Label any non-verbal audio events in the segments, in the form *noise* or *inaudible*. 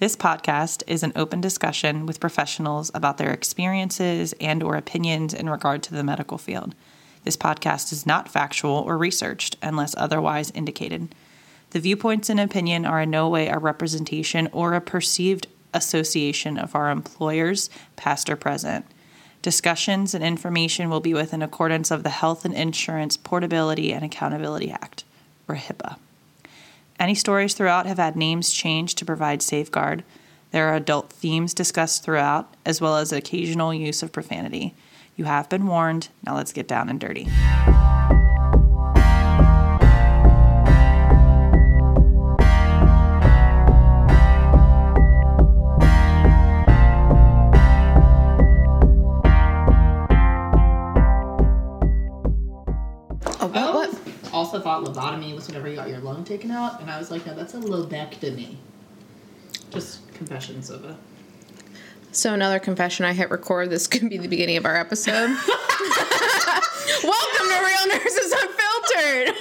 This podcast is an open discussion with professionals about their experiences and or opinions in regard to the medical field. This podcast is not factual or researched unless otherwise indicated. The viewpoints and opinion are in no way a representation or a perceived association of our employers, past or present. Discussions and information will be within accordance of the Health and Insurance Portability and Accountability Act, or HIPAA. Any stories throughout have had names changed to provide safeguard. There are adult themes discussed throughout, as well as occasional use of profanity. You have been warned. Now let's get down and dirty. Also thought lobotomy was whenever you got your lung taken out, and I was like, no, that's a lobectomy. Just confessions of a. So another confession. I hit record. This could be the beginning of our episode. *laughs* Welcome to Real Nurses Unfiltered.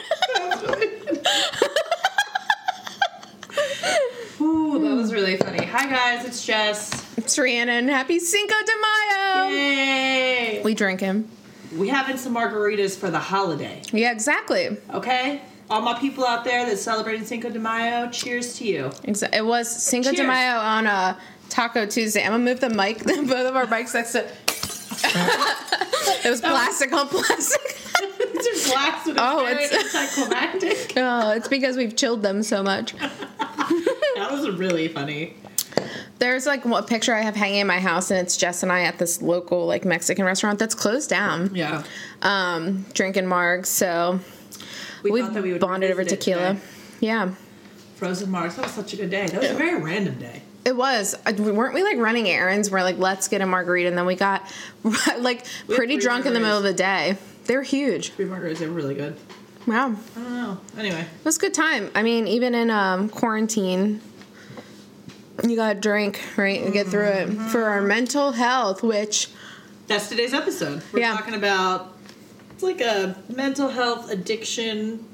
*laughs* Ooh, that was really funny. Hi guys, it's Jess. It's Rhiannon. Happy Cinco de Mayo. Yay! We drink him. We having some margaritas for the holiday. Yeah, exactly. Okay, all my people out there that celebrating Cinco de Mayo, cheers to you. Exa- It was Cinco de Mayo on a Taco Tuesday. I'm gonna move the mic, *laughs* both of our mics next to. *laughs* it was plastic on plastic. *laughs* it's glass Oh, it's- anticlimactic. oh, it's because we've chilled them so much. that was really funny. There's like a picture I have hanging in my house, and it's Jess and I at this local like Mexican restaurant that's closed down. Yeah, Um, drinking margs, so we, we, thought that we would bonded over tequila. today. Yeah, Frozen Mars. That was such a good day. That was a very random day. it was. Weren't we like running errands? We're like, let's get a margarita, and then we got *laughs* like We pretty drunk in the middle of the day. They're huge. Three margaritas. They were really good. Wow, I don't know. Anyway, it was a good time. I mean, even in um, quarantine, you got to drink, right, and get through it mm-hmm. for our mental health, which that's today's episode. We're Yeah. talking about it's like a mental health addiction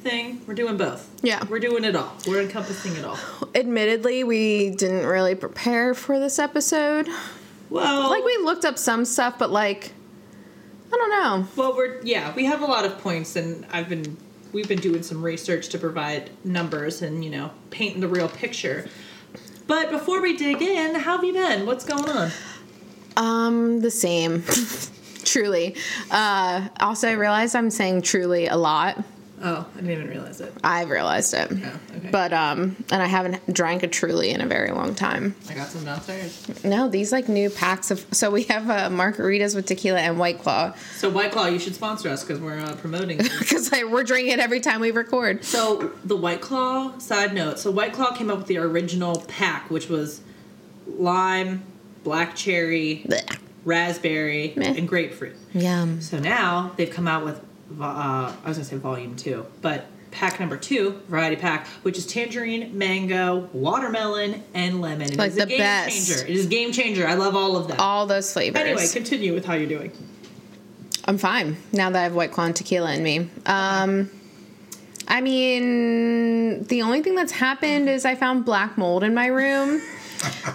thing. We're doing both. Yeah. we're doing it all. We're encompassing it all. admittedly we didn't really prepare for this episode. Well, Like we looked up some stuff, but like I don't know. well, we're yeah, we have a lot of points, and I've been we've been doing some research to provide numbers and you know painting the real picture. But before we dig in, how have you been? What's going on? Um, the same. *laughs* truly. Uh, also, I realize I'm saying truly a lot. Oh, I didn't even realize it. I've realized it. Oh, okay. But um, and I haven't drank a truly in a very long time. I got some downstairs. No, these like new packs of. So we have uh, margaritas with tequila and White Claw So White Claw, you should sponsor us because we're uh, promoting. *laughs* because like, we're drinking it every time we record. So the White Claw. Side note: So White Claw came up with the original pack, which was lime, black cherry, Blech. raspberry, Meh. and grapefruit. Yum. So now they've come out with, uh, I was gonna say volume two, but pack number two, variety pack, which is tangerine, mango, watermelon, and lemon. It Like is the a game best. changer. It is a game changer. I love all of them. All those flavors. anyway, continue with how you're doing. I'm fine now that I have White Claw and tequila in me. Um, I mean, the only thing that's happened is I found black mold in my room.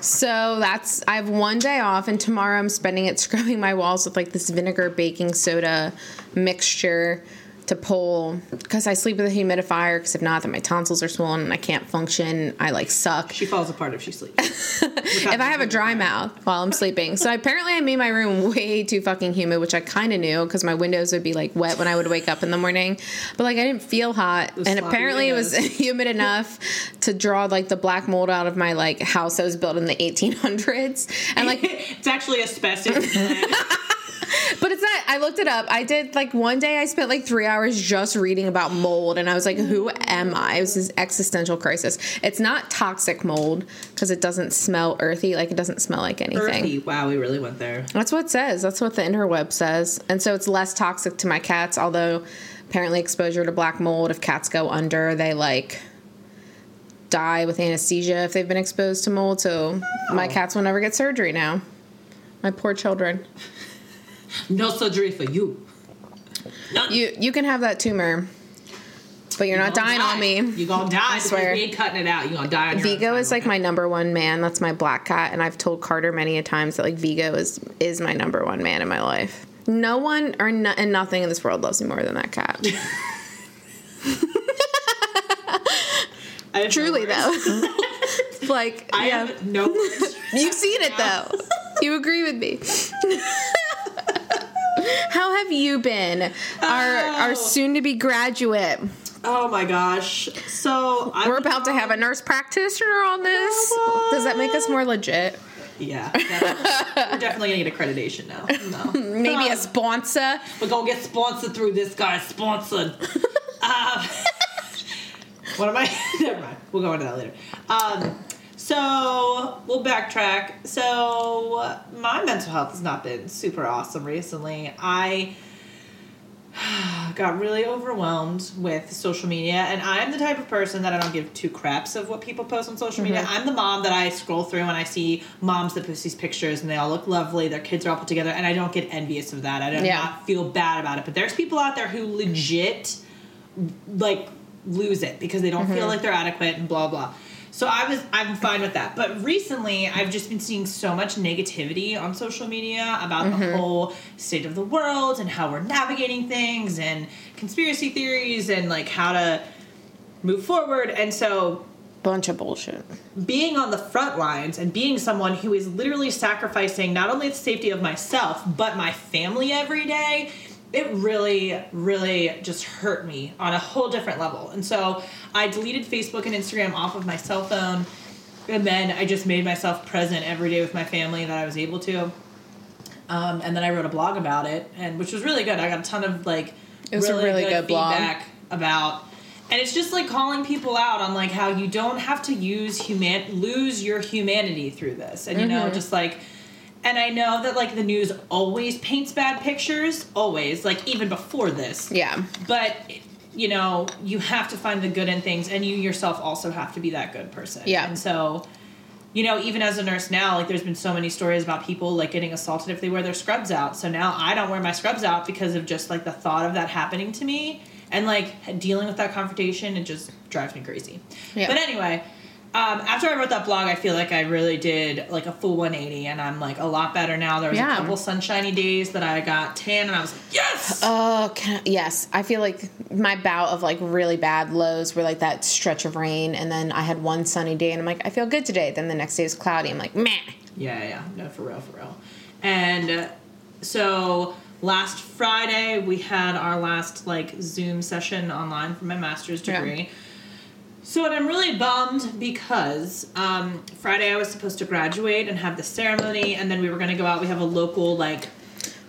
So that's I have one day off, and tomorrow I'm spending it scrubbing my walls with like this vinegar baking soda mixture to pull because I sleep with a humidifier. Because if not, then my tonsils are swollen and I can't function. I like suck She falls apart if she sleeps. *laughs* if I have a dry mouth while I'm sleeping. So apparently I made my room way too fucking humid, which I kind of knew because my windows would be like wet when I would wake up in the morning. But like I didn't feel hot, and apparently it was *laughs* humid enough to draw like the black mold out of my like house that was built in the 1800s. And like, *laughs* it's actually asbestos. But it's not. I looked it up. I did like one day I spent like three hours just reading about mold, and I was like, who am I? It was this existential crisis. It's not toxic mold because it doesn't smell earthy. Like it doesn't smell like anything. Earthy. Wow, we really went there. That's what it says. That's what the interweb says. And so it's less toxic to my cats, although apparently exposure to black mold, if cats go under, they like die with anesthesia if they've been exposed to mold. So my oh. cats will never get surgery now. My poor children. No surgery for you. You you can have that tumor. but you're not gonna dying die. on me. You're gonna die I swear. we ain't cutting it out. You're gonna die on Vigo is like my number one man. That's my black cat, and I've told Carter many a times that like Vigo is is my number one man in my life. No one or no, and nothing in this world loves me more than that cat. *laughs* No Truly though, *laughs* like I yeah, have no *laughs* you've seen it though. You agree with me. How have you been, our our Oh. soon to be graduate? Oh my gosh. So I'm We're about to have a nurse practitioner on this. Oh, Does that make us more legit? Yeah, definitely. we're definitely gonna get accreditation now. No. *laughs* Maybe a sponsor. We're gonna get sponsored through this guy. Sponsored. *laughs* um, *laughs* what am I? Never mind. We'll go into that later. Um, so we'll backtrack. So my mental health has not been super awesome recently. I *sighs* got really overwhelmed with social media, and I'm the type of person that I don't give two craps of what people post on social media. Mm-hmm. I'm the mom that I scroll through and I see moms that post these pictures and they all look lovely, their kids are all put together, and I don't get envious of that. I do Yeah. not feel bad about it. But there's people out there who legit like lose it because they don't feel mm-hmm. like they're adequate and blah blah. So I was I'm fine with that. But recently I've just been seeing so much negativity on social media about the mm-hmm. whole state of the world and how we're navigating things and conspiracy theories and like how to move forward. And so Bunch of bullshit. being on the front lines and being someone who is literally sacrificing not only the safety of myself but my family every day it really really just hurt me on a whole different level and so i deleted facebook and instagram off of my cell phone and then i just made myself present every day with my family that i was able to um, and then i wrote a blog about it and which was really good i got a ton of like It was a really good blog. feedback about and it's just like calling people out on like how you don't have to use human lose your humanity through this and you Mm-hmm. know just like and i know that like the news always paints bad pictures always like even before this Yeah. but you know you have to find the good in things and you yourself also have to be that good person Yeah. and so you know even as a nurse now like there's been so many stories about people like getting assaulted if they wear their scrubs out so now i don't wear my scrubs out because of just like the thought of that happening to me and like dealing with that confrontation it just drives me crazy Yeah. but anyway um, after I wrote that blog, I feel like I really did like a full 180, and I'm like a lot better now. There was Yeah. a couple sunshiny days that I got tan, and I was like, yes. Oh, can I- yes. I feel like my bout of like really bad lows were like that stretch of rain, and then I had one sunny day, and I'm like, I feel good today. Then the next day is cloudy. I'm like, meh. Yeah, yeah, no, for real, for real. And uh, so last Friday we had our last like Zoom session online for my master's Yeah. So and I'm really bummed because um, Friday I was supposed to graduate and have the ceremony, and then we were going to go out. We have a local like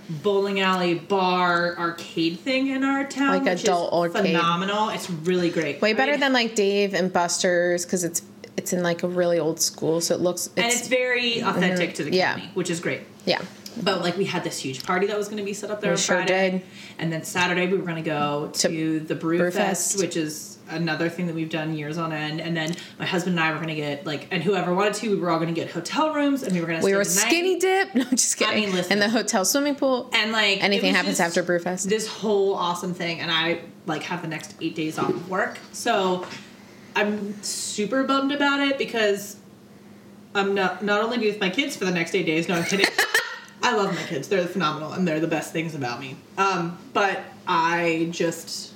bowling alley bar arcade thing in our town, Like which adult is arcade. phenomenal. It's really great, Way better mean, than like Dave and Buster's because it's it's in like a really old school, so it looks and it's, it's very authentic to the Yeah. county, which is great. yeah. But like we had this huge party that was going to be set up there We on sure Friday, did. and then Saturday we were going to go to, To the Brew, Brew Fest, Fest. which is another thing that we've done years on end. And then my husband and I were going to get like, and whoever wanted to, we were all going to get hotel rooms, and we were going to We were the night. skinny dip. *laughs* No, just kidding. mean, listen. in the hotel swimming pool. and like Anything happens just after Brewfest. This whole awesome thing, and I like have the next eight days off of work, so I'm super bummed about it because I'm not not only with my kids for the next eight days. No, I'm kidding. *laughs* I love my kids; they're phenomenal, and they're the best things about me. Um, but I just,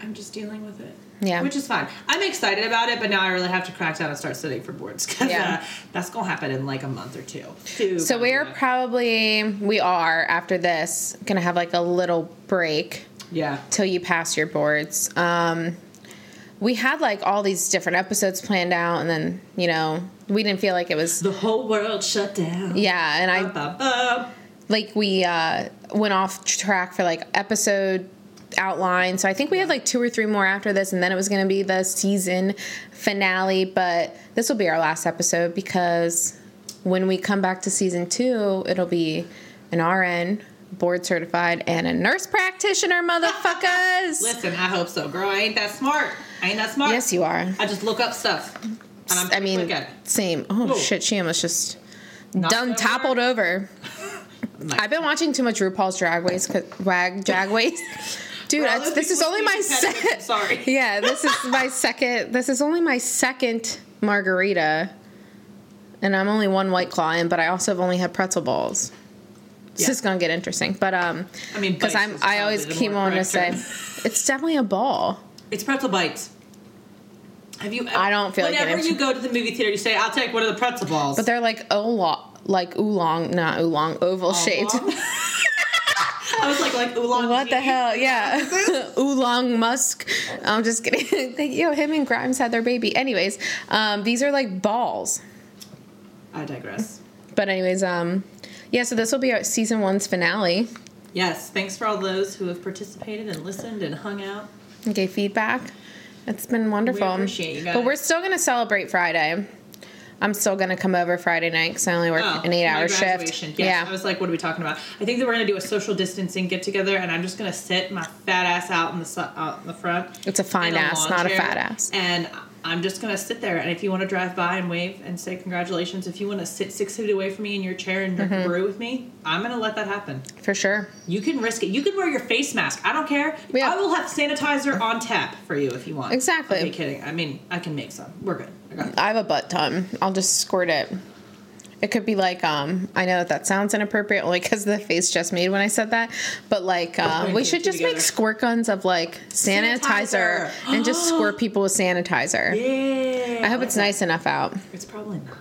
I'm just dealing with it. Yeah. which is fine. I'm excited about it, but now I really have to crack down and start studying for boards because Yeah. uh, that's gonna happen in like a month or two. Two So we're probably we are after this gonna have like a little break yeah. till you pass your boards. Um, we had like all these different episodes planned out, and then you know we didn't feel like it was The whole world shut down. yeah. And I Ba-ba-ba. like we uh, went off track for like episode outline. So I think we had like two or three more after this, and then it was going to be the season finale. But this will be our last episode because when we come back to season two, it'll be an RN, board certified, and a nurse practitioner, motherfuckers. *laughs* Listen, I hope so, girl. I ain't that smart. I ain't that smart. yes, you are. I just look up stuff. And I'm I mean, quick at it. same. Oh Whoa. shit, she almost just Knocked done over? toppled over. *laughs* I've been watching too much RuPaul's Drag Race, 'cause- Wag Drag Race. *laughs* Dude, Dude, For all that's, those this is only my with speech impediments, second. *laughs* Sorry. *laughs* Yeah, this is my second. This is only my second margarita, and I'm only one white claw in, but I also have only had pretzel balls. This Yeah. is gonna get interesting, but um, I mean, because I'm I always keep wanting to say it's definitely a ball. It's pretzel bites. Have you? I don't feel like Whenever getting- you go to the movie theater, you say, "I'll take one of the pretzel balls." But they're like oolong, like oolong, not oolong, oval shaped. *laughs* I was like, like oolong. What the hell? Yeah. *laughs* Oolong *laughs* Musk. I'm just kidding. *laughs* They- Yo, him and Grimes had their baby. Anyways, um, these are like balls. I digress. But anyways, um, yeah. So this will be our season one's finale. Yes, thanks for all those who have participated and listened and hung out. and gave feedback. It's been wonderful. We appreciate you guys. But we're still gonna celebrate Friday. I'm still gonna come over Friday night because I only work Oh, an eight hour shift. Yes, I was like, what are we talking about? I think that we're gonna do a social distancing get together, and I'm just gonna sit my fat ass out in the su- out in the front. It's a fine ass, lawn not a fat ass. And I'm just gonna sit there, and if you want to drive by and wave and say congratulations, if you want to sit six feet away from me in your chair and drink Mm-hmm. a brew with me, I'm gonna let that happen. for sure. You can risk it. You can wear your face mask. I don't care. Yeah. I will have sanitizer on tap for you if you want. Exactly. Okay, kidding. I mean, I can make some. We're good. I got it. I have a butt ton. I'll just squirt it. It could be like um I know that that sounds inappropriate only because the face just made when I said that, but like uh, we should just make squirt guns of like sanitizer, Sanitizer. and just squirt *gasps* people with sanitizer. Yeah. I hope it's nice enough out. It's probably not.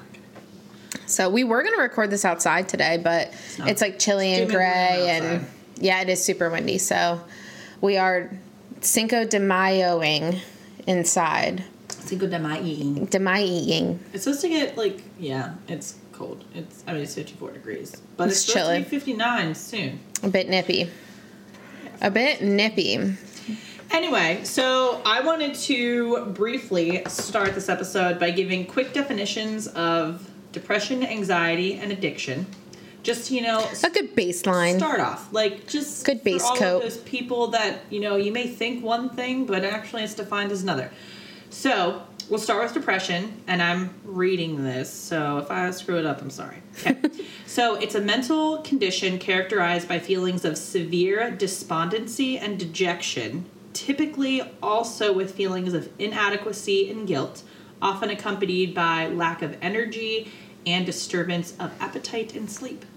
So we were gonna record this outside today, but not. it's like chilly and It's and gray, and yeah, it is super windy. So we are Cinco de Mayoing inside. Cinco de Mayo. De Mayoing. It's supposed to get like yeah, it's cold. It's I mean it's 54 degrees, but it's, It's supposed chilly. to be 59 soon. A bit nippy. A bit nippy. Anyway, so I wanted to briefly start this episode by giving quick definitions of depression, anxiety, and addiction. Just you know, A good baseline. start off like just Good base for all coat. of those people that you know you may think one thing but actually it's defined as another so we'll start with depression and i'm reading this so if i screw it up i'm sorry okay *laughs* so it's a mental condition characterized by feelings of severe despondency and dejection typically also with feelings of inadequacy and guilt often accompanied by lack of energy and disturbance of appetite and sleep That's really sad.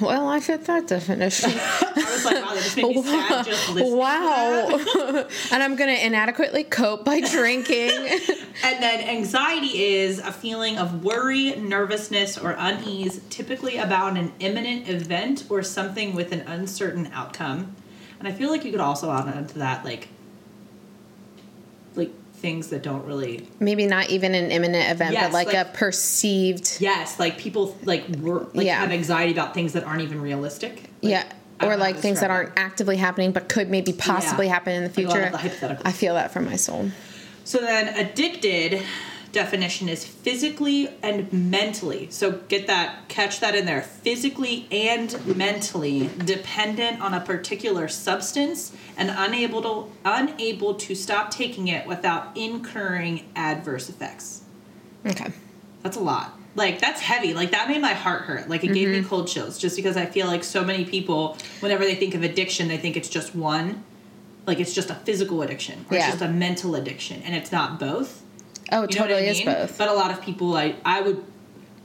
Well, I fit that definition. *laughs* I was like, wow, that just made me sad just wow. *laughs* and I'm going to inadequately cope by drinking. *laughs* And then anxiety is a feeling of worry, nervousness, or unease, typically about an imminent event or something with an uncertain outcome. And I feel like you could also add onto that, like, like things that don't really. Maybe not even an imminent event, Yes, but like, like- a perceived. Yes, like people like wor- like Yeah. have anxiety about things that aren't even realistic. Like, yeah. Or like things that aren't actively happening but could maybe possibly Yeah. happen in the Like a lot future. of the hypotheticals. I feel that from my soul. So then, addicted definition is physically and mentally. So get that, catch that in there. Physically and mentally dependent on a particular substance and unable to unable to stop taking it without incurring adverse effects. Okay. That's a lot. Like that's heavy. Like that made my heart hurt. Like it gave Mm-hmm. me cold chills just because I feel like so many people whenever they think of addiction, they think it's just one. Like it's just a physical addiction or Yeah. it's just a mental addiction and it's not both. Oh, You know totally I is both. But a lot of people, I, I would.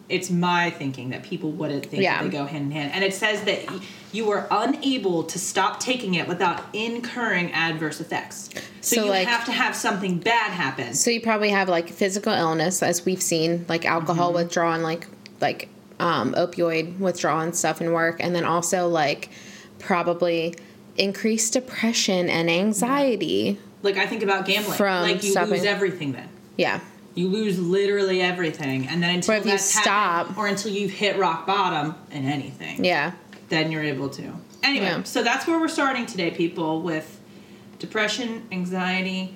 It's my thinking that people wouldn't think Yeah. that they go hand in hand, and it says that you are unable to stop taking it without incurring adverse effects. So, So, you like- have to have something bad happen. So you probably have like physical illness, as we've seen, like alcohol Mm-hmm. withdrawal and like like um, opioid withdrawal and stuff in work, and then also like probably increased depression and anxiety. Like I think about gambling. From like you stopping- lose everything then. Yeah, You lose literally everything, and then until But if you that's happened, stop- or until you've hit rock bottom in anything, yeah. then you're able to. Anyway, Yeah. so that's where we're starting today, people, with depression, anxiety,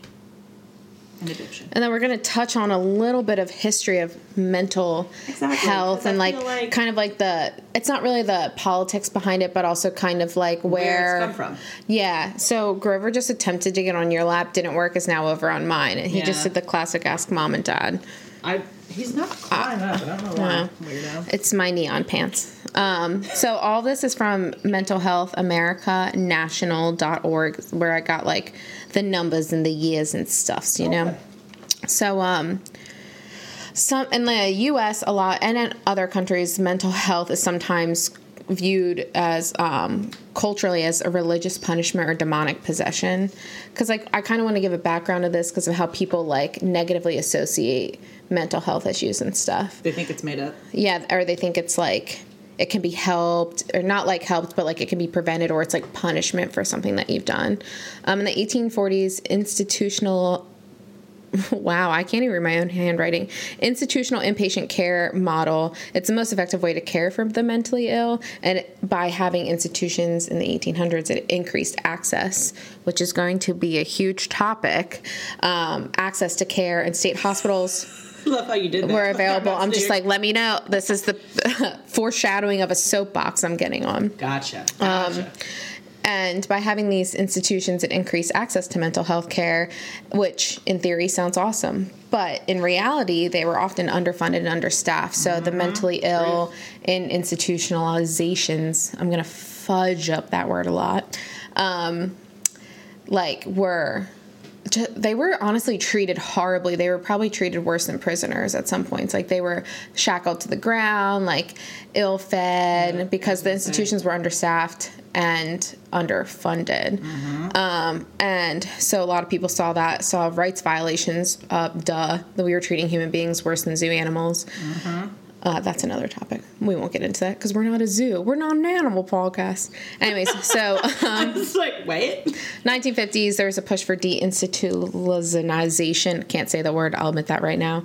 and addiction. And then we're going to touch on a little bit of history of mental Exactly, health and like, like- kind of like the it's not really the politics behind it, but also kind of like where, Where it's come from. Yeah. So Grover just attempted to get on your lap, didn't work, is now over on mine, and he just did the classic ask mom and dad. I he's not climbing up. I don't know why. Weirdo. It's my neon pants. Um, so all this is from Mental Health America National.org, where I got like the numbers and the years and stuffs, you know. So um, some in the U.S. a lot, and in other countries, mental health is sometimes viewed as um, culturally as a religious punishment or demonic possession. Because like I kind of want to give a background to this because of how people like negatively associate mental health issues and stuff. They think it's made up. Yeah, or they think it's like it can be helped or not like helped, but like it can be prevented or it's like punishment for something that you've done. Um, in the 1840s, institutional *laughs* wow, I can't even read my own handwriting. Institutional inpatient care model. It's the most effective way to care for the mentally ill. And by having institutions in the 1800s, it increased access, which is going to be a huge topic. Um, access to care in state hospitals *laughs* Love how you did that. were *laughs* available. I'm just like, let me know. This is the *laughs* foreshadowing of a soapbox I'm getting on. Gotcha. Um, And by having these institutions, it increased access to mental health care, which in theory sounds awesome. But in reality, they were often underfunded and understaffed. So the mentally ill in institutionalizations, I'm going to fudge up that word a lot, um, like were. They were honestly treated horribly. They were probably treated worse than prisoners at some points. Like they were shackled to the ground, like ill fed, because the institutions were understaffed and underfunded. Um, and so a lot of people saw that, saw rights violations, uh, duh, that we were treating human beings worse than zoo animals. Uh, that's another topic. We won't get into that because we're not a zoo. We're not an animal podcast. Anyways, *laughs* so um, I'm *laughs* just like, wait. 1950s, there was a push for deinstitutionalization. Can't say the word. I'll admit that right now.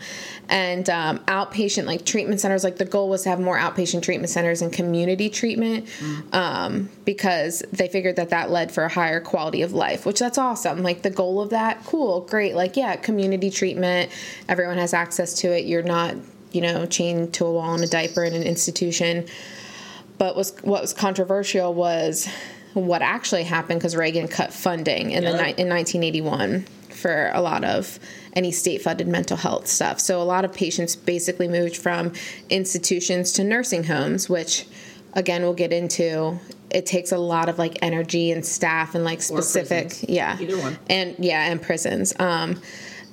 And um, outpatient, like treatment centers. Like the goal was to have more outpatient treatment centers and community treatment, um, because they figured that that led for a higher quality of life. Which that's awesome. Like the goal of that, cool, great. Like yeah, community treatment. Everyone has access to it. You're not, you know, chained to a wall in a diaper in an institution but was what was controversial was what actually happened because Reagan cut funding in the Yeah. ni- in 1981 for a lot of any state funded mental health stuff. So a lot of patients basically moved from institutions to nursing homes, which again we'll get into. It takes a lot of like energy and staff and like specific, yeah, Either one. and yeah, and prisons. Um, the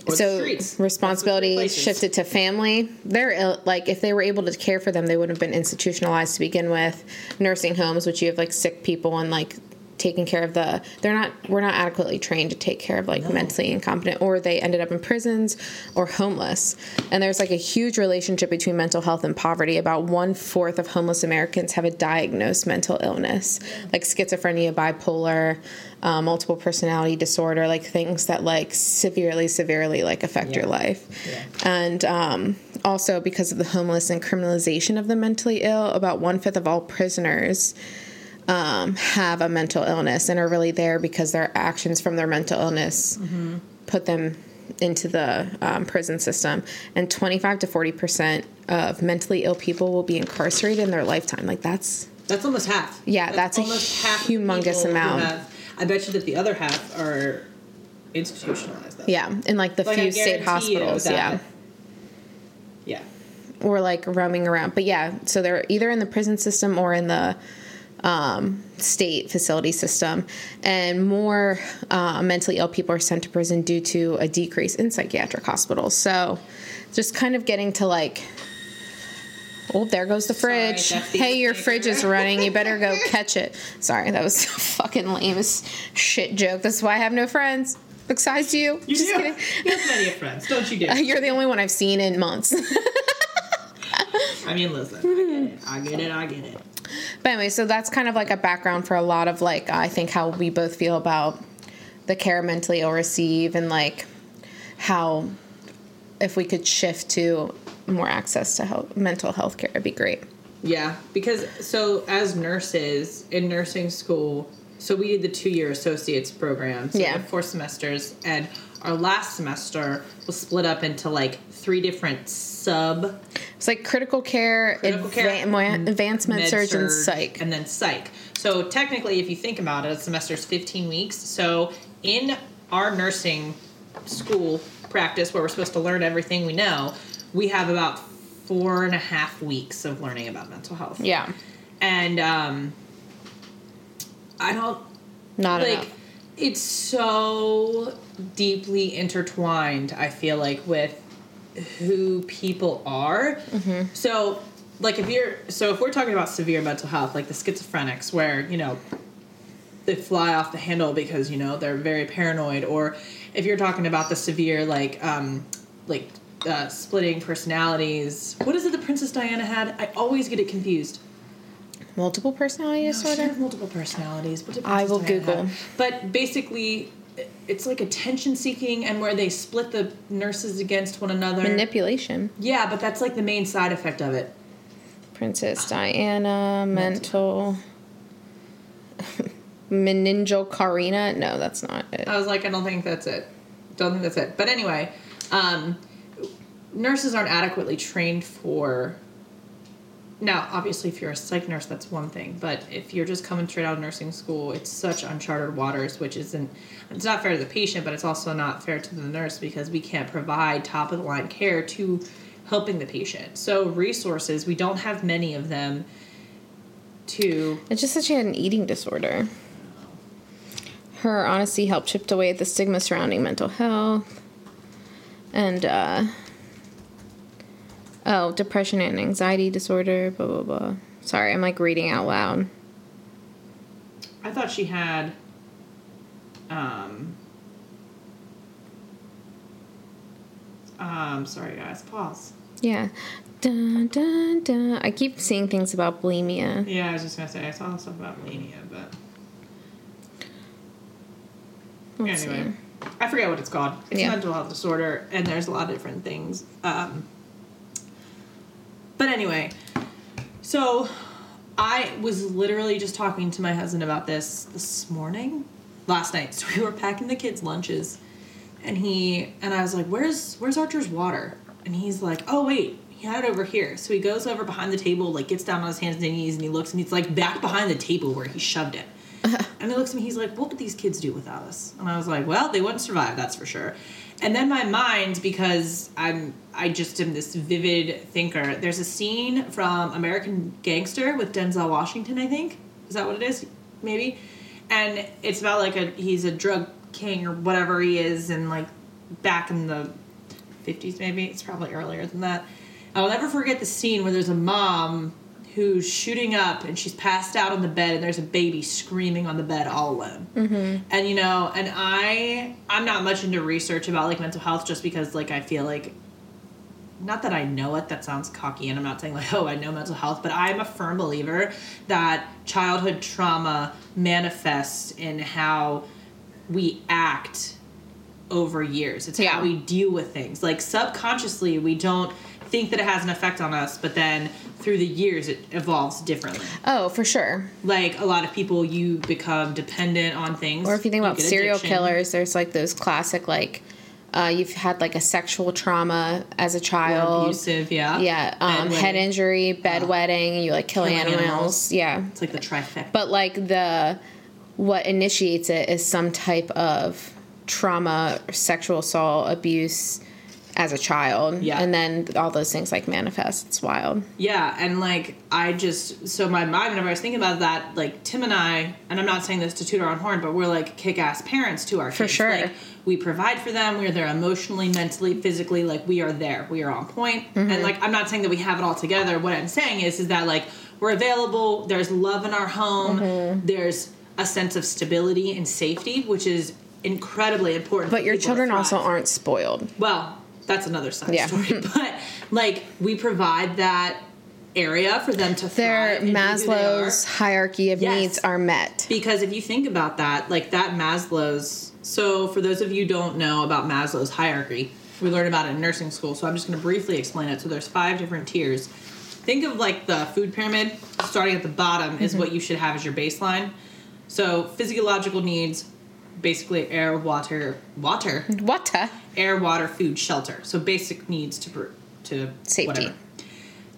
so. Responsibility the three places. shifted to family. They're ill, like if they were able to care for them, they wouldn't have been institutionalized to begin with. Nursing homes, which you have like sick people and like taking care of the they're not we're not adequately trained to take care of like mentally incompetent or they ended up in prisons or homeless and there's like a huge relationship between mental health and poverty about one fourth of homeless americans have a diagnosed mental illness like schizophrenia bipolar uh, multiple personality disorder like things that like severely severely like affect your life Yeah. and um, also because of the homeless and criminalization of the mentally ill, about one fifth of all prisoners um, have a mental illness and are really there because their actions from their mental illness put them into the um, prison system. And 25 to 40 percent of mentally ill people will be incarcerated in their lifetime. Like that's That's almost half. Yeah, that's a almost half humongous amount. I bet you that the other half are institutionalized. Though. yeah, in like the Like, few state hospitals. Yeah. Yeah. or like roaming around. But yeah, so they're either in the prison system or in the um, state facility system. And more uh, mentally ill people are sent to prison due to a decrease in psychiatric hospitals. So just kind of getting to like. Oh, there goes the fridge. the hey, your fridge is running. You better go *laughs* catch it. Sorry, that was a fucking lamest shit joke. That's why I have no friends besides you. You Just do. kidding. You have plenty of friends, don't you, *laughs* dear? You're the only one I've seen in months. *laughs* I mean, listen. I get it. I get it. I get it. But anyway, so that's kind of like a background for a lot of like I think how we both feel about the care mentally ill receive and like how if we could shift to more access to health, mental health care, it'd be great. Yeah, because so as nurses in nursing school, so we did the two-year associates program. So Yeah. four semesters, and our last semester was split up into like three different sub It's like critical care, Critical adva- care, advancement med surg, and psych. and then psych. So technically, if you think about it, a semester is 15 weeks. So in our nursing school practice, where we're supposed to learn everything we know, we have about four and a half weeks of learning about mental health. yeah, and um, I don't Not like enough. it's so deeply intertwined i feel like with who people are so like if you're so if we're talking about severe mental health like the schizophrenics where you know they fly off the handle because you know they're very paranoid or if you're talking about the severe like um like uh, splitting personalities what is it that princess diana had i always get it confused Multiple personality no, disorder? multiple personalities. What did I will Diana Google. But basically, it's like attention seeking, and where they split the nurses against one another. Manipulation. yeah, but that's like the main side effect of it. Princess Diana, mental. *laughs* Meningeal Karina? No, that's not it. I was like, I don't think that's it. Don't think that's it. But anyway, um, nurses aren't adequately trained for. Now, obviously, if you're a psych nurse, that's one thing. But if you're just coming straight out of nursing school, it's such uncharted waters, which isn't. It's not fair to the patient, but it's also not fair to the nurse because we can't provide top of the line care to helping the patient. So resources, we don't have many of them. To It just said she had an eating disorder. Her honesty helped chip away at the stigma surrounding mental health. And, uh, oh, depression and anxiety disorder, blah, blah, blah. Sorry, I'm like reading out loud. I thought she had um um sorry guys, pause. Yeah. Dun, dun, dun. I keep seeing things about bulimia. Yeah, I was just gonna say I saw stuff about mania, but Let's anyway. see. I forget what it's called. It's Yeah. a mental health disorder and there's a lot of different things. Um but anyway, so I was literally just talking to my husband about this this morning, last night. So we were packing the kids' lunches, and he and I was like, "Where's Where's Archer's water?" And he's like, "Oh wait, he had it over here." So he goes over behind the table, like gets down on his hands and knees, and he looks, and he's like back behind the table where he shoved it. *laughs* and he looks at me, he's like, "What would these kids do without us?" And I was like, "Well, they wouldn't survive, that's for sure." And then my mind, because I'm I just am this vivid thinker. There's a scene from American Gangster with Denzel Washington, I think. Is that what it is? Maybe. And it's about like a he's a drug king or whatever he is, and like back in the 50s maybe it's probably earlier than that i'll never forget the scene where there's a mom who's shooting up and she's passed out on the bed and there's a baby screaming on the bed all alone mm-hmm. and you know and i i'm not much into research about like mental health just because like i feel like not that I know it, that sounds cocky, and I'm not saying like, *laughs* oh, I know mental health, but I'm a firm believer that childhood trauma manifests in how we act over years. It's Yeah. how we deal with things. Like subconsciously, we don't think that it has an effect on us, but then through the years, it evolves differently. Oh, for sure. Like a lot of people, you become dependent on things. Or if you think about serial addiction. killers, there's like those classic like uh, you've had like a sexual trauma as a child. abusive, yeah, Yeah, um, head injury, bedwetting, you like kill Killing animals. animals. Yeah, It's like the trifecta. but like the what initiates it is some type of trauma, sexual assault, abuse as a child. Yeah. and then all those things like manifest. It's wild. Yeah, and like I just so my mind whenever I was thinking about that, like Tim and I, and I'm not saying this to toot our own horn, but we're like kick-ass parents to our For kids. sure. Like we provide for them. We're there emotionally, mentally, physically. Like we are there. We are on point. Mm-hmm. And like I'm not saying that we have it all together. What I'm saying is, is that like we're available. There's love in our home. Mm-hmm. There's a sense of stability and safety, which is incredibly important. But your children also aren't spoiled. Well, that's another side Yeah. story. *laughs* Hmm. But like we provide that area for them to Their thrive and be who they Maslow's hierarchy of Yes. needs are met. Because if you think about that, like that Maslow's. So for those of you who don't know about Maslow's hierarchy, we learned about it in nursing school. So I'm just going to briefly explain it. So there's five different tiers. Think of like the food pyramid. Starting at the bottom is mm-hmm. what you should have as your baseline. So physiological needs, basically air, water, water, water, air, water, food, shelter. So basic needs to to Safety. whatever.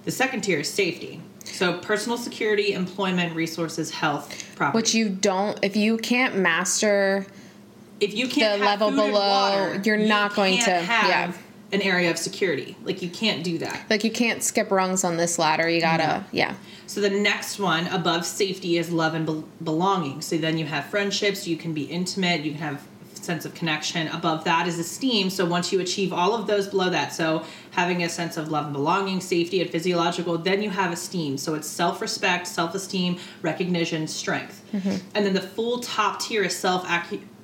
The second tier is safety. So personal security, employment, resources, health, property. Which you don't, if you can't master if you can't the have level below, water, you're you not going to- have yeah. an area of security. Like you can't do that. Like you can't skip rungs on this ladder. You gotta, yeah. So the next one above safety is love and bel belonging. So then you have friendships, you can be intimate, you can have sense of connection. Above that is esteem. So once you achieve all of those below that, so having a sense of love and belonging, safety and physiological, then you have esteem. So it's self-respect, self-esteem, recognition, strength. Mm-hmm. And then the full top tier is self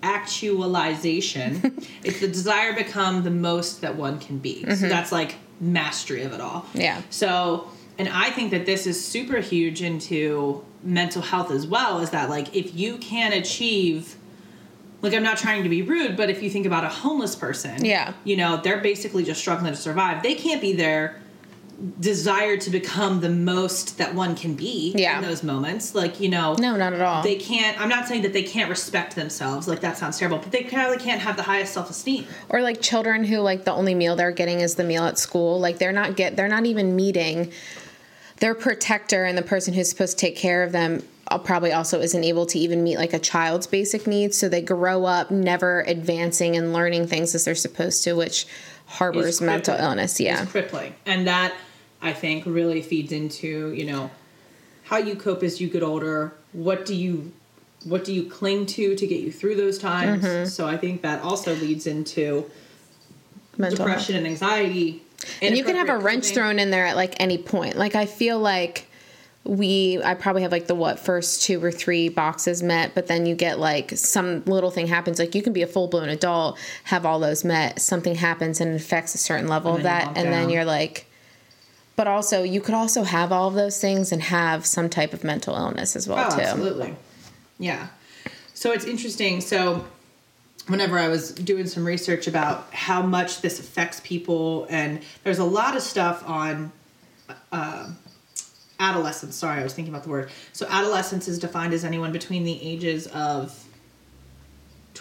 actualization. *laughs* it's the desire to become the most that one can be. So mm-hmm. that's like mastery of it all. Yeah. So, and I think that this is super huge into mental health as well is that like if you can achieve like I'm not trying to be rude, but if you think about a homeless person, Yeah. you know, they're basically just struggling to survive. They can't be their desire to become the most that one can be Yeah. in those moments. Like, you know, No, not at all. they can't I'm not saying that they can't respect themselves, like that sounds terrible, but they probably can't have the highest self esteem. or like children who like the only meal they're getting is the meal at school like they're not get they're not even meeting their protector and the person who's supposed to take care of them uh, probably also isn't able to even meet like a child's basic needs so they grow up never advancing and learning things as they're supposed to which harbors mental illness yeah It's crippling. And that I think really feeds into, you know, how you cope as you get older. What do you what do you cling to to get you through those times? Mm-hmm. So I think that also leads into mental health. depression and anxiety. And you can have a wrench thrown in there at like any point like i feel like we i probably have like the what first two or three boxes met but then you get like some little thing happens like you can be a full-blown adult have all those met something happens and affects a certain level of that and then you're like but also you could also have all of those things and have some type of mental illness as well Oh, too absolutely. Yeah. So it's interesting. So whenever I was doing some research about how much this affects people, and there's a lot of stuff on uh, adolescence. Sorry, I was thinking about the word. So adolescence is defined as anyone between the ages of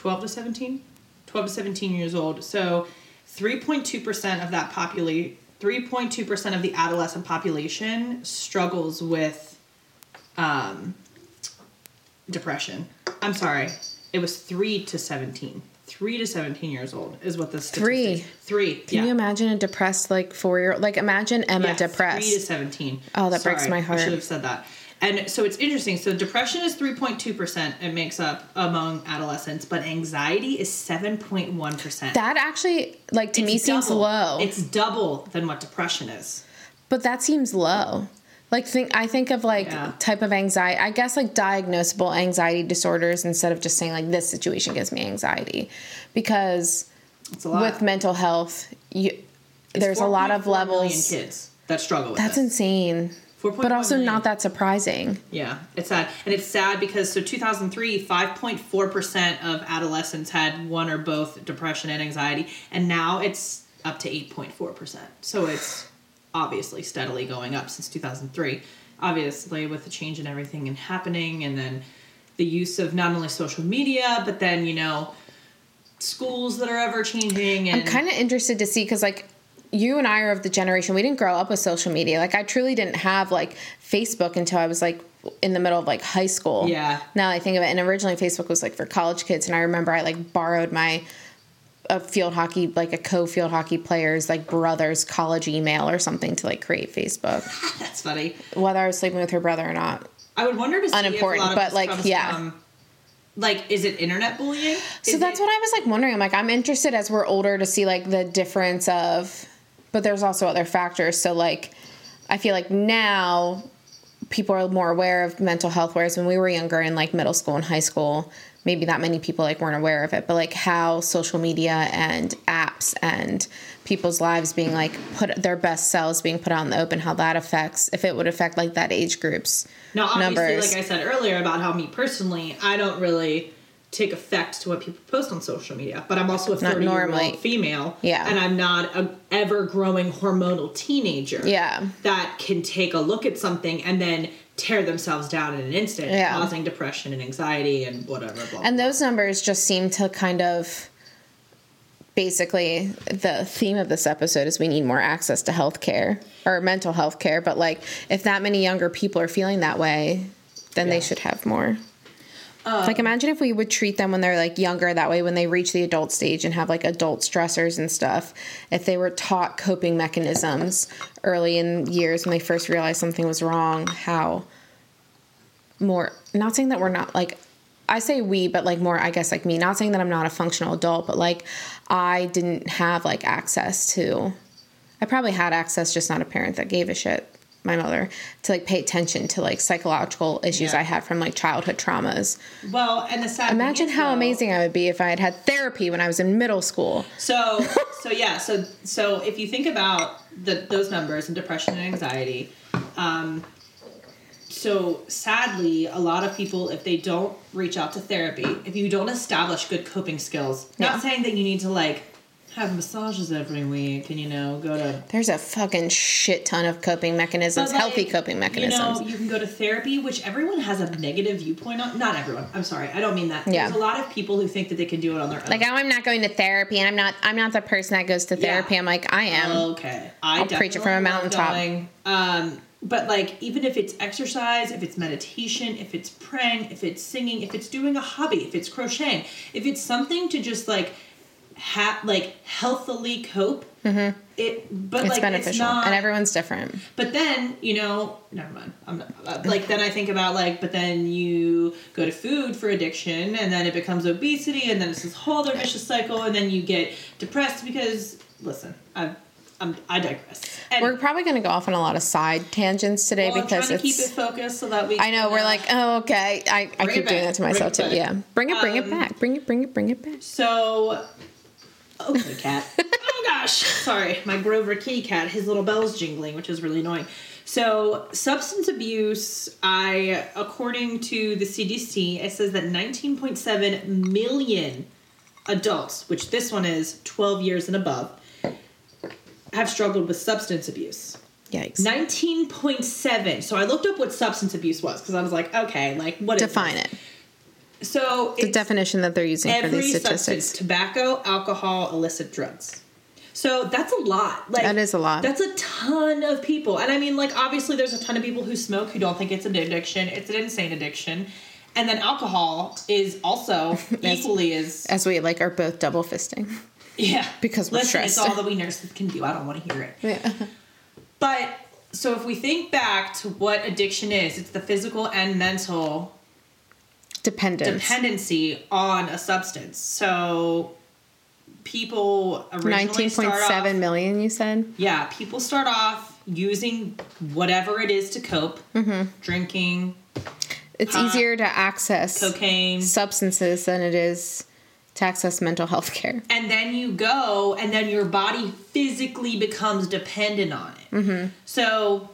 12 to 17 12 to 17 years old so 3.2% of that population 3.2% of the adolescent population struggles with um, depression i'm sorry it was 3 to 17 3 to 17 years old is what the Three. 3 can yeah you imagine a depressed like four year old like imagine emma yeah, depressed 3 to 17. Oh, that breaks my heart. I should have said that. And so it's interesting. So depression is 3.2% it makes up among adolescents, but anxiety is 7.1%. that actually like to me It's seems low It's double than what depression is. But that seems low. Like think I think of like Yeah. type of anxiety. I guess like diagnosable anxiety disorders instead of just saying like this situation gives me anxiety, because It's a lot. with mental health, you there's a lot of 4.4 million levels. kids that struggle with That's this. insane. 4.1 But also million. not that surprising. Yeah, it's sad. And it's sad because so 2003, 5.4% of adolescents had one or both depression and anxiety, and now it's up to 8.4%. So it's obviously steadily going up since 2003. Obviously, with the change in everything and happening, and then the use of not only social media, but then, you know, schools that are ever changing. And I'm kind of interested to see because like you and I are of the generation we didn't grow up with social media. Like I truly didn't have like Facebook until I was like in the middle of like high school. Yeah. Now I think of it, and originally Facebook was like for college kids, and I remember I like borrowed my a field hockey like a co field hockey player's like brother's college email or something to like create Facebook, *laughs* that's funny. whether I was sleeping with her brother or not. I would wonder to see Unimportant, if a lot of but, like, yeah. from, like, is it internet bullying? So that's it- what I was like wondering. I'm like, I'm interested as we're older to see like the difference of, but there's also other factors. So like, I feel like now people are more aware of mental health, whereas when we were younger in like middle school and high school, maybe that many people like weren't aware of it. But like how social media and apps and people's lives being like put their best selves being put out in the open, how that affects if it would affect like that age groups Now, obviously, numbers. like I said earlier about how me personally, I don't really take effect to what people post on social media, but I'm also a 30 year old female. Yeah. And I'm not a ever growing hormonal teenager. Yeah. That can take a look at something and then tear themselves down in an instant, Yeah. causing depression and anxiety and whatever. Blah, And those numbers just seem to kind of basically the theme of this episode is we need more access to health care or mental health care. But like if that many younger people are feeling that way, then Yeah. they should have more. Like um, imagine if we would treat them when they're like younger that way when they reach the adult stage and have like adult stressors and stuff if they were taught coping mechanisms early in years when they first realized something was wrong how more not saying that we're not like I say we, but like more, I guess, like me. Not saying that I'm not a functional adult, but like I didn't have like access to. I probably had access, just not a parent that gave a shit. My mother to like pay attention to like psychological issues Yeah. I had from like childhood traumas. Well, and the sad Imagine how though- amazing I would be if I had had therapy when I was in middle school. So, so yeah, so so if you think about the those numbers and depression and anxiety, um, so sadly, a lot of people, if they don't reach out to therapy, if you don't establish good coping skills, Yeah. not saying that you need to like have massages every week and you know go to There's a fucking shit ton of coping mechanisms, like, healthy coping mechanisms. You know, you can go to therapy, which everyone has a negative viewpoint on. Not everyone. I'm sorry. I don't mean that. Yeah. There's a lot of people who think that they can do it on their own. like oh, I'm not going to therapy, and I'm not. I'm not the person that goes to therapy. Yeah. I'm like I am. Okay, I I'll preach it from a mountaintop. going. Um, but like, even if it's exercise, if it's meditation, if it's praying, if it's singing, if it's doing a hobby, if it's crocheting, if it's something to just like, ha- like healthily cope. Mm-hmm. It, but it's like, beneficial, it's not. and everyone's different. But then, you know, never mind. I'm not, uh, like then I think about like, but then you go to food for addiction, and then it becomes obesity, and then it's this whole other vicious cycle, and then you get depressed because listen, I, I'm I digress. And We're probably going to go off on a lot of side tangents today well, I'm because trying to keep it focused so that we. I know we're uh, like, oh, okay. I, I keep doing that to myself too. Yeah, bring it, bring it Um, back, bring it, bring it, bring it back. So, okay, cat. *laughs* oh gosh, sorry, my Grover kitty cat. His little bell's jingling, which is really annoying. So, substance abuse. I, according to the CDC, it says that 19.7 million adults, which this one is 12 years and above, have struggled with substance abuse. Yikes. 19.7. So I looked up what substance abuse was because I was like, okay, like what Define it. So The definition that they're using for these substance: statistics. tobacco, alcohol, illicit drugs. So that's a lot. Like That is a lot. That's a ton of people, and I mean, like obviously, there's a ton of people who smoke who don't think it's an addiction. It's an insane addiction, and then alcohol is also *laughs* equally as As we like are both double fisting. yeah *laughs* Because we're Listen, it's all that we nurses can do. I don't want to hear it. Yeah. But so if we think back to what addiction is, it's the physical and mental Dependence. dependency on a substance. So people originally Nineteen point start seven off, million. You said. yeah, people start off using whatever it is to cope, Mm-hmm. drinking, It's easier to access cocaine, substances than it is to access mental health care. and then you go, and then your body physically becomes dependent on it. Mm-hmm. So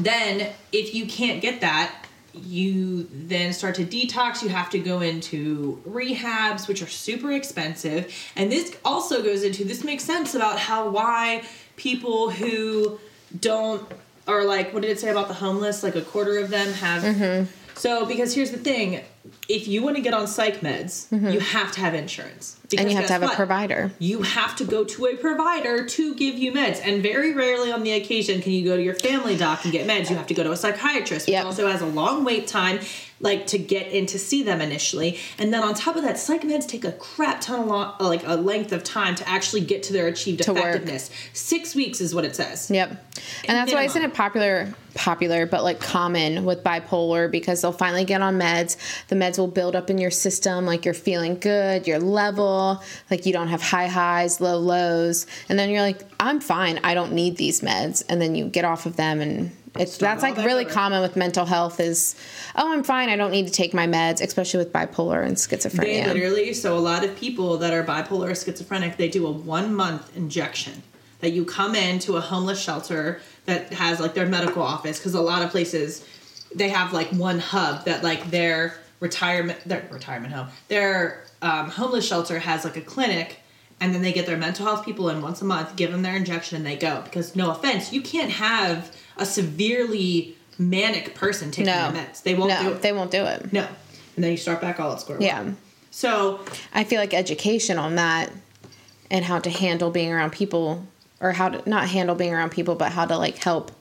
then, if you can't get that, you then start to detox. You have to go into rehabs, which are super expensive. And this also goes into this makes sense about how why people who don't or like what did it say about the homeless? Like a quarter of them have. Mm-hmm. So because here's the thing, if you want to get on psych meds, you have to have insurance. Mm-hmm. and you have to have a provider. you have to go to a provider to give you meds. And very rarely on the occasion can you go to your family doc and get meds. You have to go to a psychiatrist, which Yep. also has a long wait time, like to get in to see them initially. And then on top of that, psych meds take a crap ton of long, like a length of time to actually get to their achieved To work. effectiveness. Six weeks is what it says. Yep. And that's why isn't minimum. it popular popular but like common with bipolar because they'll finally get on meds. The meds will build up in your system like you're feeling good, you're level, like you don't have high highs, low lows, and then you're like I'm fine, I don't need these meds and then you get off of them and it's that's like back really common with mental health is oh I'm fine, I don't need to take my meds, especially with bipolar and They schizophrenia. literally, so a lot of people that are bipolar or schizophrenic, they do a one month injection that you come into a homeless shelter that has like their medical office because a lot of places they have like one hub that like their retirement their retirement home their um, homeless shelter has like a clinic and then they get their mental health people in once a month give them their injection and they go because no offense you can't have a severely manic person taking no. their meds they won't do it they won't do it. no and then you start back all at square one. Yeah. So I feel like education on that and how to handle being around people or how to not handle being around people but how to like help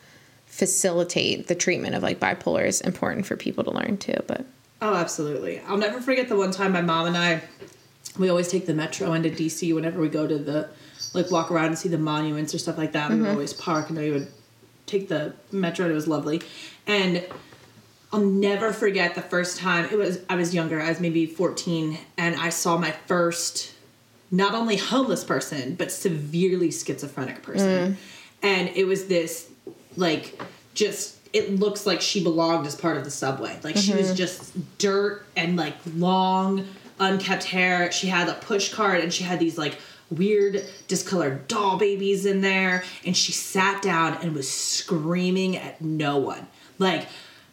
facilitate the treatment of like bipolar is important for people to learn too but Oh, absolutely. I'll never forget the one time my mom and I, we always take the metro into DC whenever we go to the, like, walk around and see the monuments or stuff like that. We mm-hmm. always park and we would take the metro and it was lovely. And I'll never forget the first time it was, I was younger, I was maybe 14, and I saw my first, not only homeless person, but severely schizophrenic person. Mm. And it was this, like, just it looks like she belonged as part of the subway. Like she was mm-hmm. just dirt and like long, unkept hair. She had a push cart and she had these like weird discolored doll babies in there. And she sat down and was screaming at no one. Like,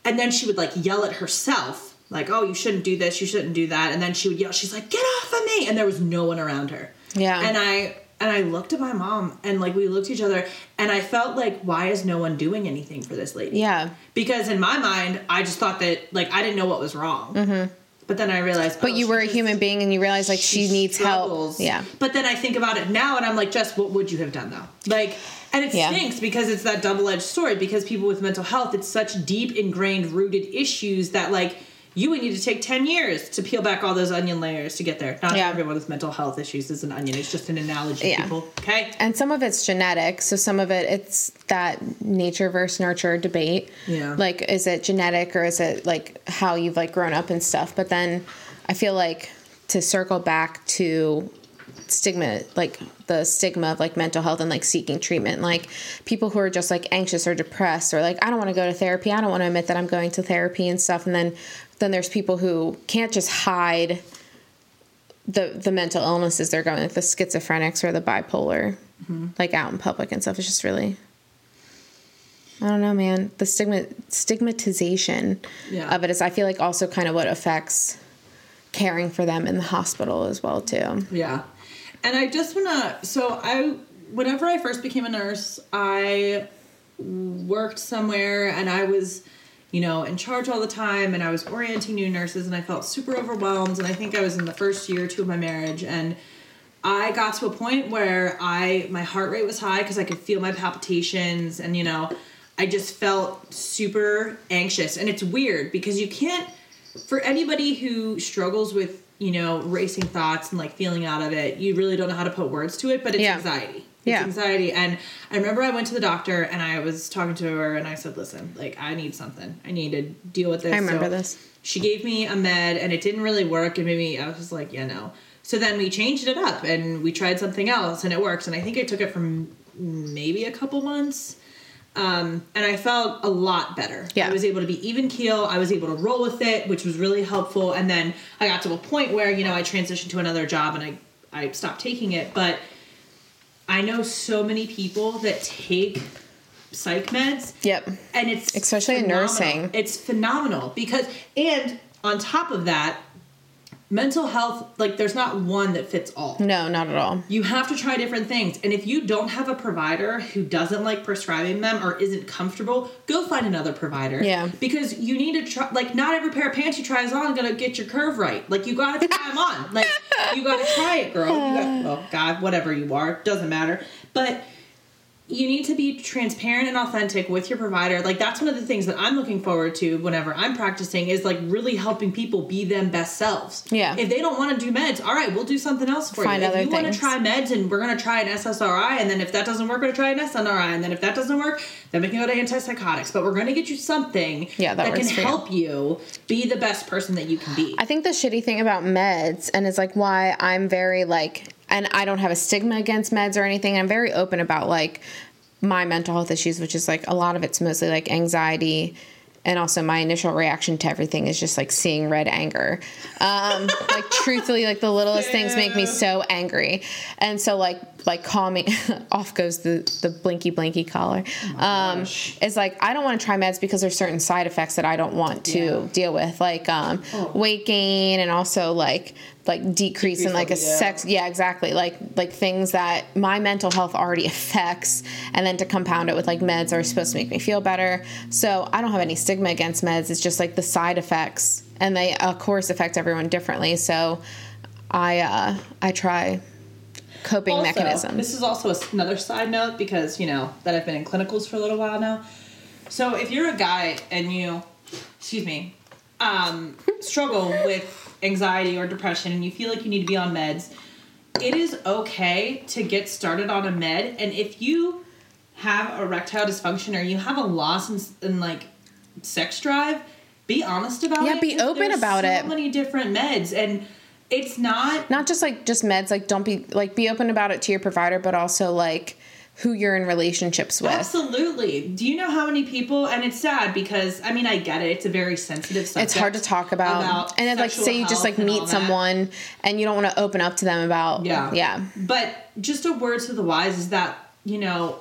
and then she would like yell at herself, like, oh, you shouldn't do this, you shouldn't do that. And then she would yell, she's like, get off of me. And there was no one around her. Yeah. And I, and I looked at my mom and like we looked at each other and I felt like, why is no one doing anything for this lady? Yeah. because in my mind i just thought that like i didn't know what was wrong mm-hmm. But then i realized. But oh, you were a human being and you realize like she, needs struggles. help. Yeah. but then i think about it now and i'm like jess what would you have done though like and it Yeah. stinks because it's that double-edged sword because people with mental health it's such deep ingrained rooted issues that like you would need to take 10 years to peel back all those onion layers to get there not Yeah. everyone with mental health issues is an onion it's just an analogy Yeah. people okay And some of it's genetic, so some of it it's that nature versus nurture debate. Yeah. Like is it genetic or is it like how you've like grown up and stuff? But then I feel like to circle back to stigma like the stigma of like mental health and like seeking treatment. Like people who are just like anxious or depressed or like I don't want to go to therapy. I don't want to admit that I'm going to therapy and stuff. And then then there's people who can't just hide the the mental illnesses they're going like the schizophrenics or the bipolar mm-hmm. like out in public and stuff. It's just really I don't know man. The stigma stigmatization Yeah. of it is I feel like also kind of what affects caring for them in the hospital as well too. Yeah. And I just wanna so I whenever I first became a nurse, I worked somewhere and I was, you know, in charge all the time and I was orienting new nurses and I felt super overwhelmed and I think I was in the first year or two of my marriage and I got to a point where I my heart rate was high because I could feel my palpitations and you know, I just felt super anxious. And it's weird because you can't for anybody who struggles with you know racing thoughts and like feeling out of it you really don't know how to put words to it but it's Yeah. anxiety. It's Yeah. anxiety. And i remember i went to the doctor and i was talking to her and i said listen like i need something. I need to deal with this. I remember So this. she gave me a med and it didn't really work. And maybe i was just like yeah no. So then we changed it up and we tried something else and it worked. And i think I took it from maybe a couple months um, and I felt a lot better. Yeah. I was able to be even keel. I was able to roll with it, which was really helpful. And then I got to a point where you know I transitioned to another job and I I stopped taking it. But I know so many people that take psych meds Yep. and it's Especially in nursing. It's phenomenal because and on top of that, mental health like there's not one that fits all. No, not at all. You have to try different things. And if you don't have a provider who doesn't like prescribing them or isn't comfortable, go find another provider. Yeah. Because you need to try, like, not every pair of pants you try is on gonna get your curve right. Like, you gotta try them on. Like, you gotta try it, girl. You got, *laughs* well, God, whatever you are, doesn't matter. But you need to be transparent and authentic with your provider. Like that's one of the things that I'm looking forward to whenever I'm practicing is like really helping people be them best selves. Yeah. If they don't want to do meds, all right, we'll do something else for Find you. other if you want to try meds and we're gonna try an SSRI, and then if that doesn't work, we're gonna try an SNRI, and then if that doesn't work, then we can go to antipsychotics. But we're gonna get you something Yeah, that that, can for you. help you be the best person that you can be. I think the shitty thing about meds, and it's like why I'm very like, and I don't have a stigma against meds or anything. I'm very open about like my mental health issues, which is like a lot of it's mostly like anxiety. And also, my initial reaction to everything is just like seeing red anger. Um, *laughs* like, truthfully, like the littlest things make me so angry. And so, like, like me *laughs* off goes the the blinky blinky collar. Um, it's like I don't want to try meds because there's certain side effects that I don't want to Yeah. deal with, like um, weight gain and also like like decrease in like a libido. sex. Yeah, exactly. Like like things that my mental health already affects, and then to compound it with like meds are supposed to make me feel better. So I don't have any stigma against meds. It's just like the side effects, and they of course affect everyone differently. So I uh, I try coping Also, mechanisms. This is also another side note because you know that I've been in clinicals for a little while now. So if you're a guy and you, excuse me, um, struggle with anxiety or depression and you feel like you need to be on meds, it is okay to get started on a med. And if you have erectile dysfunction or you have a loss in, in like sex drive, be honest about it. Yeah, it. be 'cause open about so it. many different meds, and it's not Not just like just meds, like don't be like be open about it to your provider, but also like who you're in relationships with. Absolutely. Do you know how many people? And it's sad because I mean I get it. It's a very sensitive subject. It's hard to talk about. and it's like say you just like meet that. someone and you don't want to open up to them about Yeah. Yeah. But just a word to the wise is that you know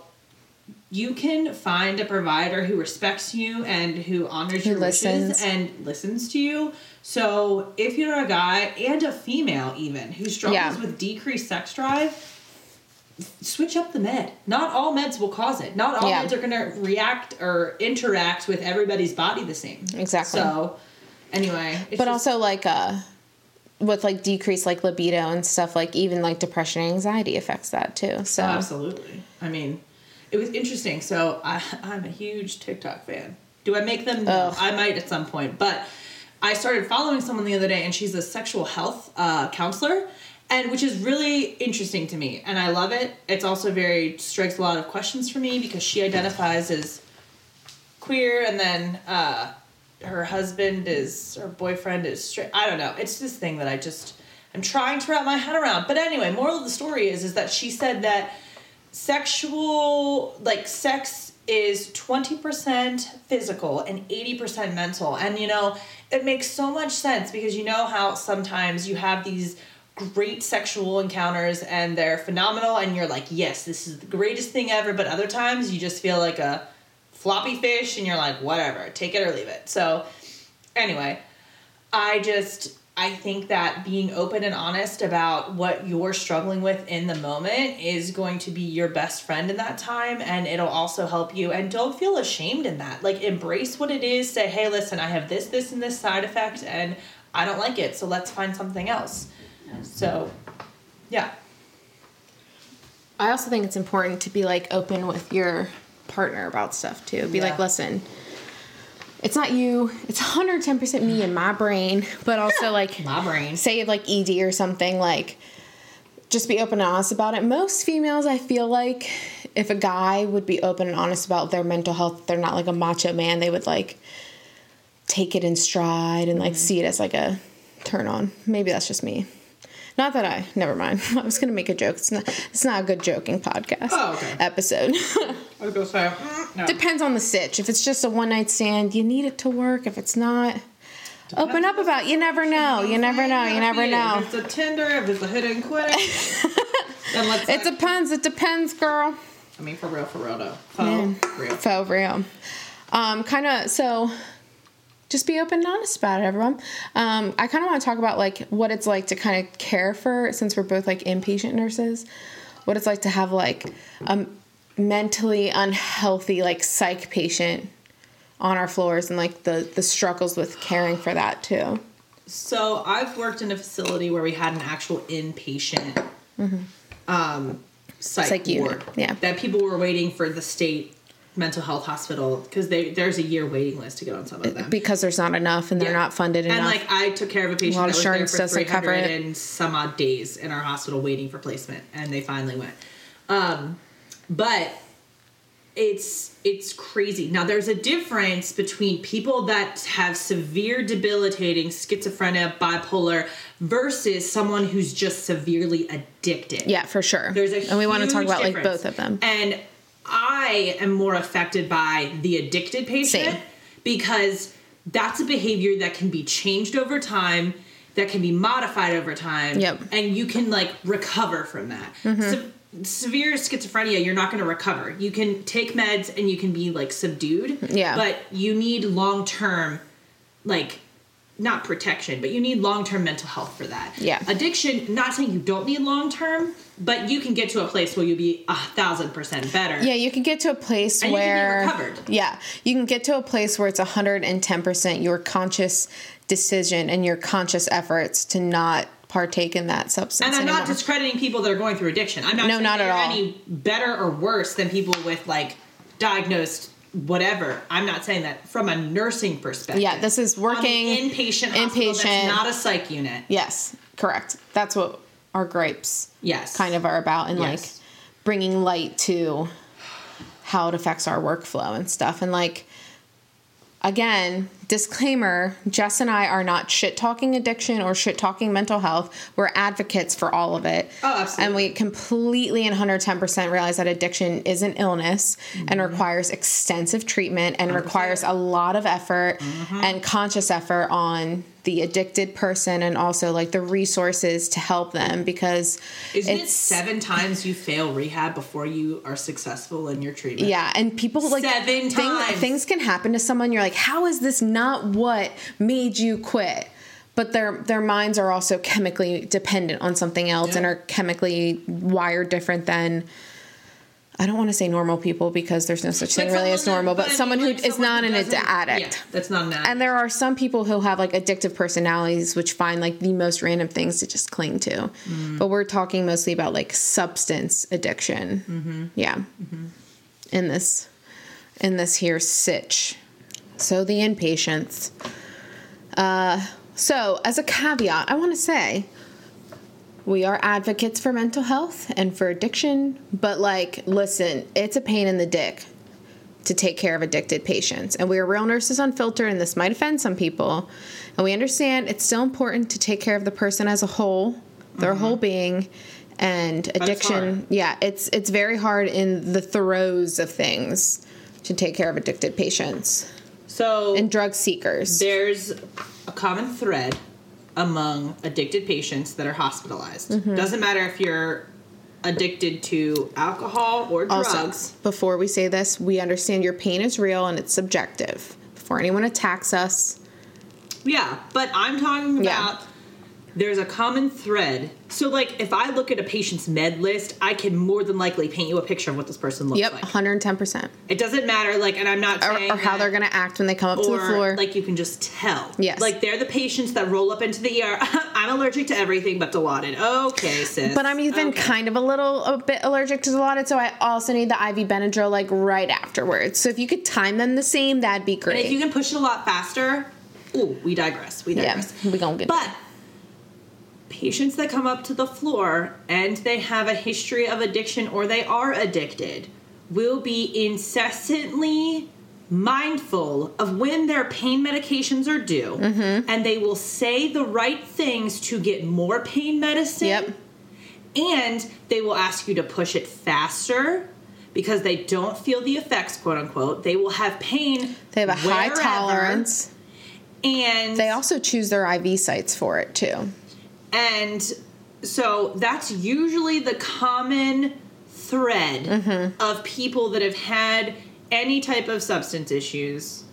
you can find a provider who respects you and who honors Who your listens. wishes and listens to you. So if you're a guy and a female even who struggles Yeah. with decreased sex drive, switch up the med. Not all meds will cause it. Not all Yeah. meds are going to react or interact with everybody's body the same. Exactly. So anyway, it's But just- also like uh with like decreased like libido and stuff like even like depression and anxiety affects that too. So Oh, absolutely. I mean, it was interesting. So I, *laughs* I'm a huge TikTok fan. Do I make them? No. I might at some point. But I started following someone the other day, and she's a sexual health uh, counselor, and which is really interesting to me, and I love it. It's also very strikes a lot of questions for me because she identifies as queer, and then uh, her husband is her boyfriend is straight. I don't know. It's this thing that I just I'm trying to wrap my head around. But anyway, moral of the story is is that she said that sexual like sex is 20% physical and 80% mental and you know it makes so much sense because you know how sometimes you have these great sexual encounters and they're phenomenal and you're like yes this is the greatest thing ever but other times you just feel like a floppy fish and you're like whatever take it or leave it so anyway I just I think that being open and honest about what you're struggling with in the moment is going to be your best friend in that time and it'll also help you and don't feel ashamed in that. Like embrace what it is, say, "Hey, listen, I have this this and this side effect and I don't like it, so let's find something else." So, yeah. I also think it's important to be like open with your partner about stuff too. Be like, listen, it's not you, it's 110% me and my brain, but also *laughs* like My brain. say like ED or something like just be open and honest about it. Most females I feel like if a guy would be open and honest about their mental health, they're not like a macho man, they would like take it in stride and like mm-hmm. see it as like a turn on. Maybe that's just me. Not that I never mind. *laughs* I was gonna make a joke. It's not it's not a good joking podcast Oh, okay. episode. I was gonna say, *laughs* mm, no. Depends on the sitch. If it's just a one night stand, you need it to work. If it's not, open up about. You never know. You never know. You never know. If it's a Tinder, if it's a hit and quit, *laughs* then let's. It depends. It depends, girl. I mean, for real, for real, though. For real. For real. Um, kind of. So, just be open and honest about it, everyone. Um, I kind of want to talk about like what it's like to kind of care for, since we're both like inpatient nurses, what it's like to have like a mentally unhealthy like psych patient on our floors and like the the struggles with caring for that too. So I've worked in a facility where we had an actual inpatient um, psych, Mm-hmm. Psych ward. yeah. That people were waiting for the state mental health hospital because there's a year waiting list to get on some of them. because there's not enough and they're Yeah. not funded and enough. And like I took care of a patient Well, that was there for doesn't cover 300 it. and some odd days in our hospital waiting for placement, and they finally went. Um, but it's it's crazy. Now there's a difference between people that have severe debilitating schizophrenia, bipolar, versus someone who's just severely addicted. yeah, for sure. There's a and we want to talk about like both of them. And I am more affected by the addicted patient Same. because that's a behavior that can be changed over time, that can be modified over time, Yep. Mm-hmm. and you can like recover from that. Se- severe schizophrenia, you're not going to recover. You can take meds and you can be like subdued, Yeah. but you need long term, like not protection, but you need long term mental health for that. Yeah. Addiction, not saying you don't need long term, but you can get to a place where you'll be a thousand percent better. Yeah, you can get to a place And you where recovered. Yeah, you can get to a place where it's 110% your conscious decision and your conscious efforts to not partake in that substance And I'm anymore. not discrediting people that are going through addiction. I'm not No, saying not at all. any better or worse than people with like diagnosed whatever. I'm not saying that from a nursing perspective. Yeah, this is working inpatient hospital inpatient. that's not a psych unit. Yes, correct. That's what our gripes Yes. kind of are about and Yes. like bringing light to how it affects our workflow and stuff and like again disclaimer jess and i are not shit talking addiction or shit talking mental health we're advocates for all of it Oh, absolutely. and we completely and 110% realize that addiction is an illness and Mm-hmm. requires extensive treatment and requires a lot of effort Mm-hmm. and conscious effort on the addicted person and also like the resources to help them because Isn't it it's seven times you fail rehab before you are successful in your treatment? yeah and people like Seven thing- times. things can happen to someone you're like how is this not what made you quit but their their minds are also chemically dependent on something else and are chemically wired different than I don't want to say normal people because there's no such thing really as that- normal, but, mean, someone who is not who an addict. Yeah, that's not an addict. And there are some people who have like addictive personalities, which find like the most random things to just cling to. Mm. But we're talking mostly about like substance addiction. Mm-hmm. Yeah. In this, in this here sitch. So the inpatients. Uh, so as a caveat, I want to say we are advocates for mental health and for addiction, but like, listen, it's a pain in the dick to take care of addicted patients. And we are real nurses unfiltered, and this might offend some people. And we understand it's still important to take care of the person as a whole, their mm-hmm. whole being. And addiction, hard. yeah, it's it's very hard in the throes of things to take care of addicted patients so and drug seekers. there's a common thread among addicted patients that are hospitalized. Mm-hmm. Doesn't matter if you're addicted to alcohol or drugs. Also, before we say this, we understand your pain is real and it's subjective. Before anyone attacks us, Yeah, but I'm talking Yeah. There's a common thread. So, like, if I look at a patient's med list, I can more than likely paint you a picture of what this person looks yep, like. 110%. It doesn't matter, like, and I'm not Or, saying or how that- they're going to act when they come up to the floor. like you can just tell. Yes. like they're the patients that roll up into the ER. *laughs* I'm allergic to everything but Dilaudid. Okay, sis. But I'm even Okay. kind of a little a bit allergic to Dilaudid, so I also need the IV Benadryl like right afterwards. So if you could time them the same, that'd be And great. if you can push it a lot faster, ooh, we digress. We yeah, digress. we gonna get. But patients that come up to the floor and they have a history of addiction or they are addicted will be incessantly mindful of when their pain medications are due Mm-hmm. and they will say the right things to get more pain medicine Yep. and they will ask you to push it faster because they don't feel the effects quote unquote they will have pain They have a high tolerance. and They also choose their IV sites for it too. And so that's usually the common thread Mm-hmm. of people that have had any type of substance issues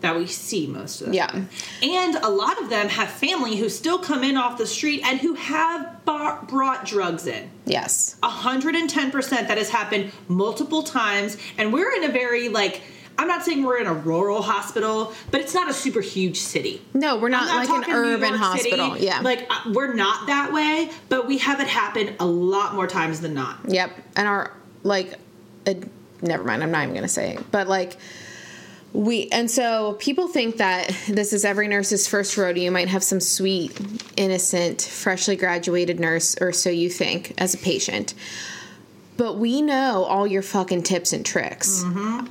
that we see most of the Yeah. And a lot of them have family who still come in off the street and who have brought drugs in. Yes. 110% that has happened multiple times. And we're in a very, like, I'm not saying we're in a rural hospital, but it's not a super huge city. No, we're not, I'm like an urban hospital. City. Yeah. Like uh, we're not that way, but we have it happen a lot more times than not. Yep. And our like, uh, never mind. I'm not even gonna say it. But like, we and so people think that this is every nurse's first rodeo. You might have some sweet, innocent, freshly graduated nurse, or so you think, as a patient. But we know all your fucking tips and tricks.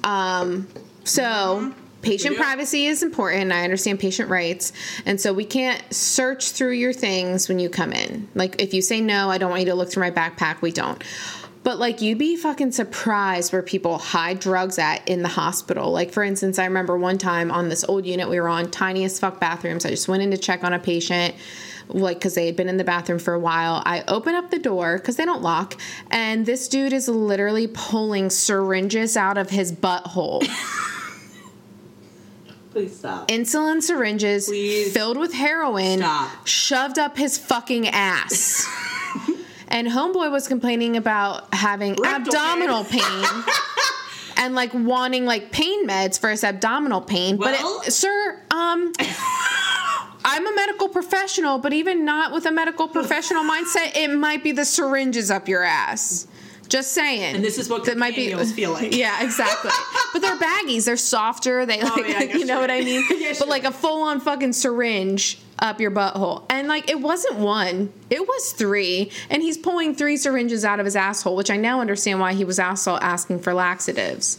Um, so. Patient We do. privacy is important. I understand patient rights. And so we can't search through your things when you come in. Like, if you say no, I don't want you to look through my backpack, we don't. But like you'd be fucking surprised where people hide drugs at in the hospital. Like for instance, I remember one time on this old unit we were on, tiny as fuck bathrooms. I just went in to check on a patient, like because they had been in the bathroom for a while. I open up the door because they don't lock, and this dude is literally pulling syringes out of his butthole. *laughs* Please stop. Insulin syringes Please. filled with heroin Stop. shoved up his fucking ass. *laughs* and homeboy was complaining about having Rectal abdominal pain. *laughs* and like wanting like pain meds for his abdominal pain. Well- but it, sir, um I'm a medical professional, but even not with a medical professional mindset, it might be the syringes up your ass. Just saying. And this is what that might be feel like. *laughs* Yeah, exactly. but they're baggies. They're softer. They oh, like, Oh, yeah, *laughs* you know what I mean. *laughs* Yeah, but sure. like a full on fucking syringe up your butthole, and like it wasn't one, it was three, and he's pulling three syringes out of his asshole, which I now understand why he was also asking for laxatives,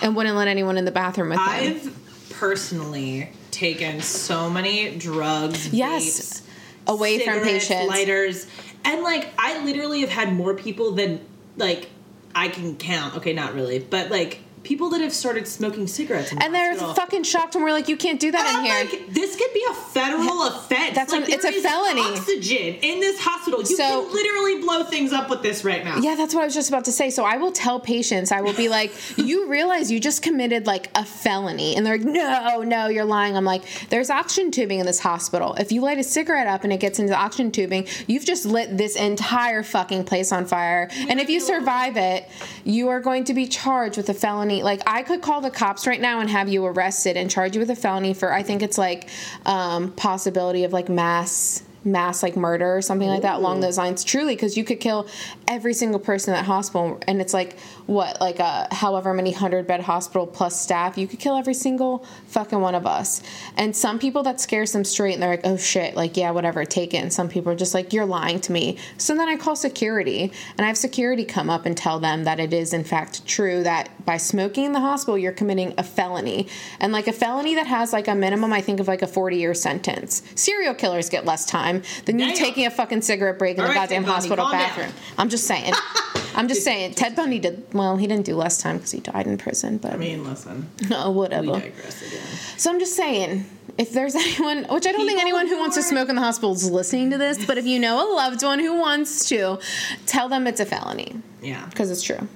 and wouldn't let anyone in the bathroom with him. I've personally taken so many drugs, Yes. vapes, Away from patients. lighters, and like I literally have had more people than like I can count. Okay, not really, but like people that have started smoking cigarettes. And they're hospital. fucking shocked when we're like, you can't do that And in oh I'm here. like, this could be a federal offense. That's like, what- it's a felony. Oxygen in this hospital. You So- can literally blow things up with this right now. Yeah, that's what I was just about to say. So I will tell patients, I will be like, *laughs* you realize you just committed like a felony. And they're like, no, no, you're lying. I'm like, there's oxygen tubing in this hospital. If you light a cigarette up and it gets into the oxygen tubing, you've just lit this entire fucking place on fire. And if you survive it, you are going to be charged with a felony. Like, I could call the cops right now and have you arrested and charge you with a felony for, I think it's like um, possibility of like mass mass like murder or something like that along those lines. Truly because you could kill every single person in that hospital and it's like what like a however many hundred bed hospital plus staff you could kill every single fucking one of us. And some people that scares them straight and they're like oh shit like yeah whatever take it. And some people are just like you're lying to me. So then i call security and i have security come up and tell them that it is in fact true that by smoking in the hospital you're committing a felony. And like a felony that has like a minimum i think of like a 40 year sentence. Serial killers get less time than you Damn. taking a fucking cigarette break in All the right, goddamn Ted Bundy, hospital down. bathroom. I'm just saying. *laughs* I'm just saying. Ted bundy did well he didn't do less time because he died in prison but I mean, listen, *laughs* oh, we whatever digress again. so i'm just saying if there's *laughs* anyone which i don't think anyone who wants to smoke in the hospital is listening to this but if you know a loved one who wants to tell them it's a felony. Yeah. because it's true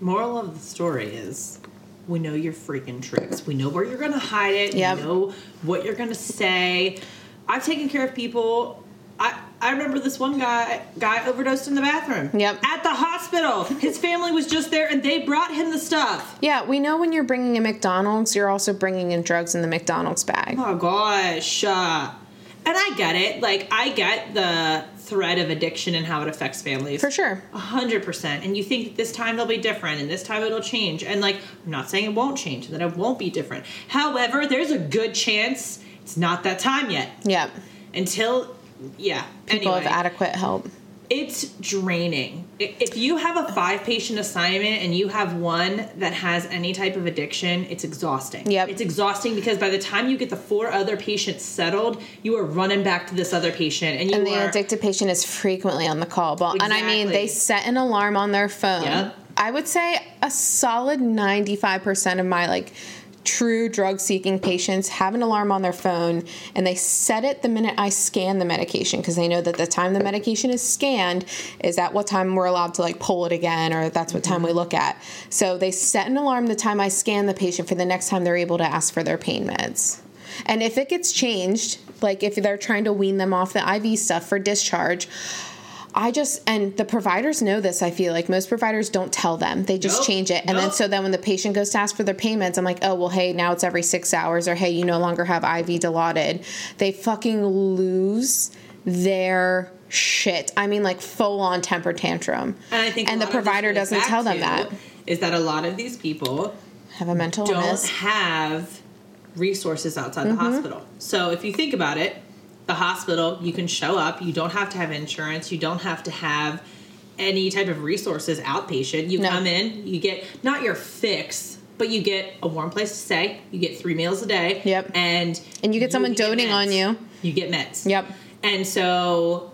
Moral of the story is we know your freaking tricks. We know where you're going to hide it. Yep. We know what you're going to say. I've taken care of people. I, I remember this one guy guy overdosed in the bathroom. Yep. At the hospital. His family was just there and they brought him the stuff. yeah we know when you're bringing in mcdonald's you're also bringing in drugs in the mcdonald's bag Oh gosh. Uh, and I get it. Like I get the threat of addiction and how it affects families. for sure A hundred percent. And you think that this time they'll be different and this time it'll change. And like, I'm not saying it won't change and that it won't be different. However, there's a good chance it's not that time yet. yep Until, yeah. people anyway, have adequate help it's draining. If you have a five patient assignment and you have one that has any type of addiction, it's exhausting. Yep. It's exhausting because by the time you get the four other patients settled, you are running back to this other patient and you and the are addicted patient is frequently on the call. But and I mean, they set an alarm on their phone. Yep. I would say a solid ninety five percent of my like true drug seeking patients have an alarm on their phone and they set it the minute I scan the medication because they know that the time the medication is scanned is at what time we're allowed to like pull it again or that's what time we look at. So they set an alarm the time I scan the patient for the next time they're able to ask for their pain meds. And if it gets changed, like if they're trying to wean them off the IV stuff for discharge, I just and the providers know this. I feel like most providers don't tell them; they just Nope. change it, and then so then when the patient goes to ask for their payments, I'm like, oh well, hey, now it's every six hours, or hey, you no longer have IV Dilaudid. They fucking lose their shit. I mean, like full on temper tantrum. And I think and the provider doesn't tell them that Is that a lot of these people have a mental don't illness. have resources outside Mm-hmm. the hospital. So if you think about it, the hospital, you can show up, you don't have to have insurance, you don't have to have any type of resources outpatient. You No. come in, you get not your fix, but you get a warm place to stay, you get 3 meals a day, Yep. and And you get someone doting meds. on you. You get meds. Yep. And so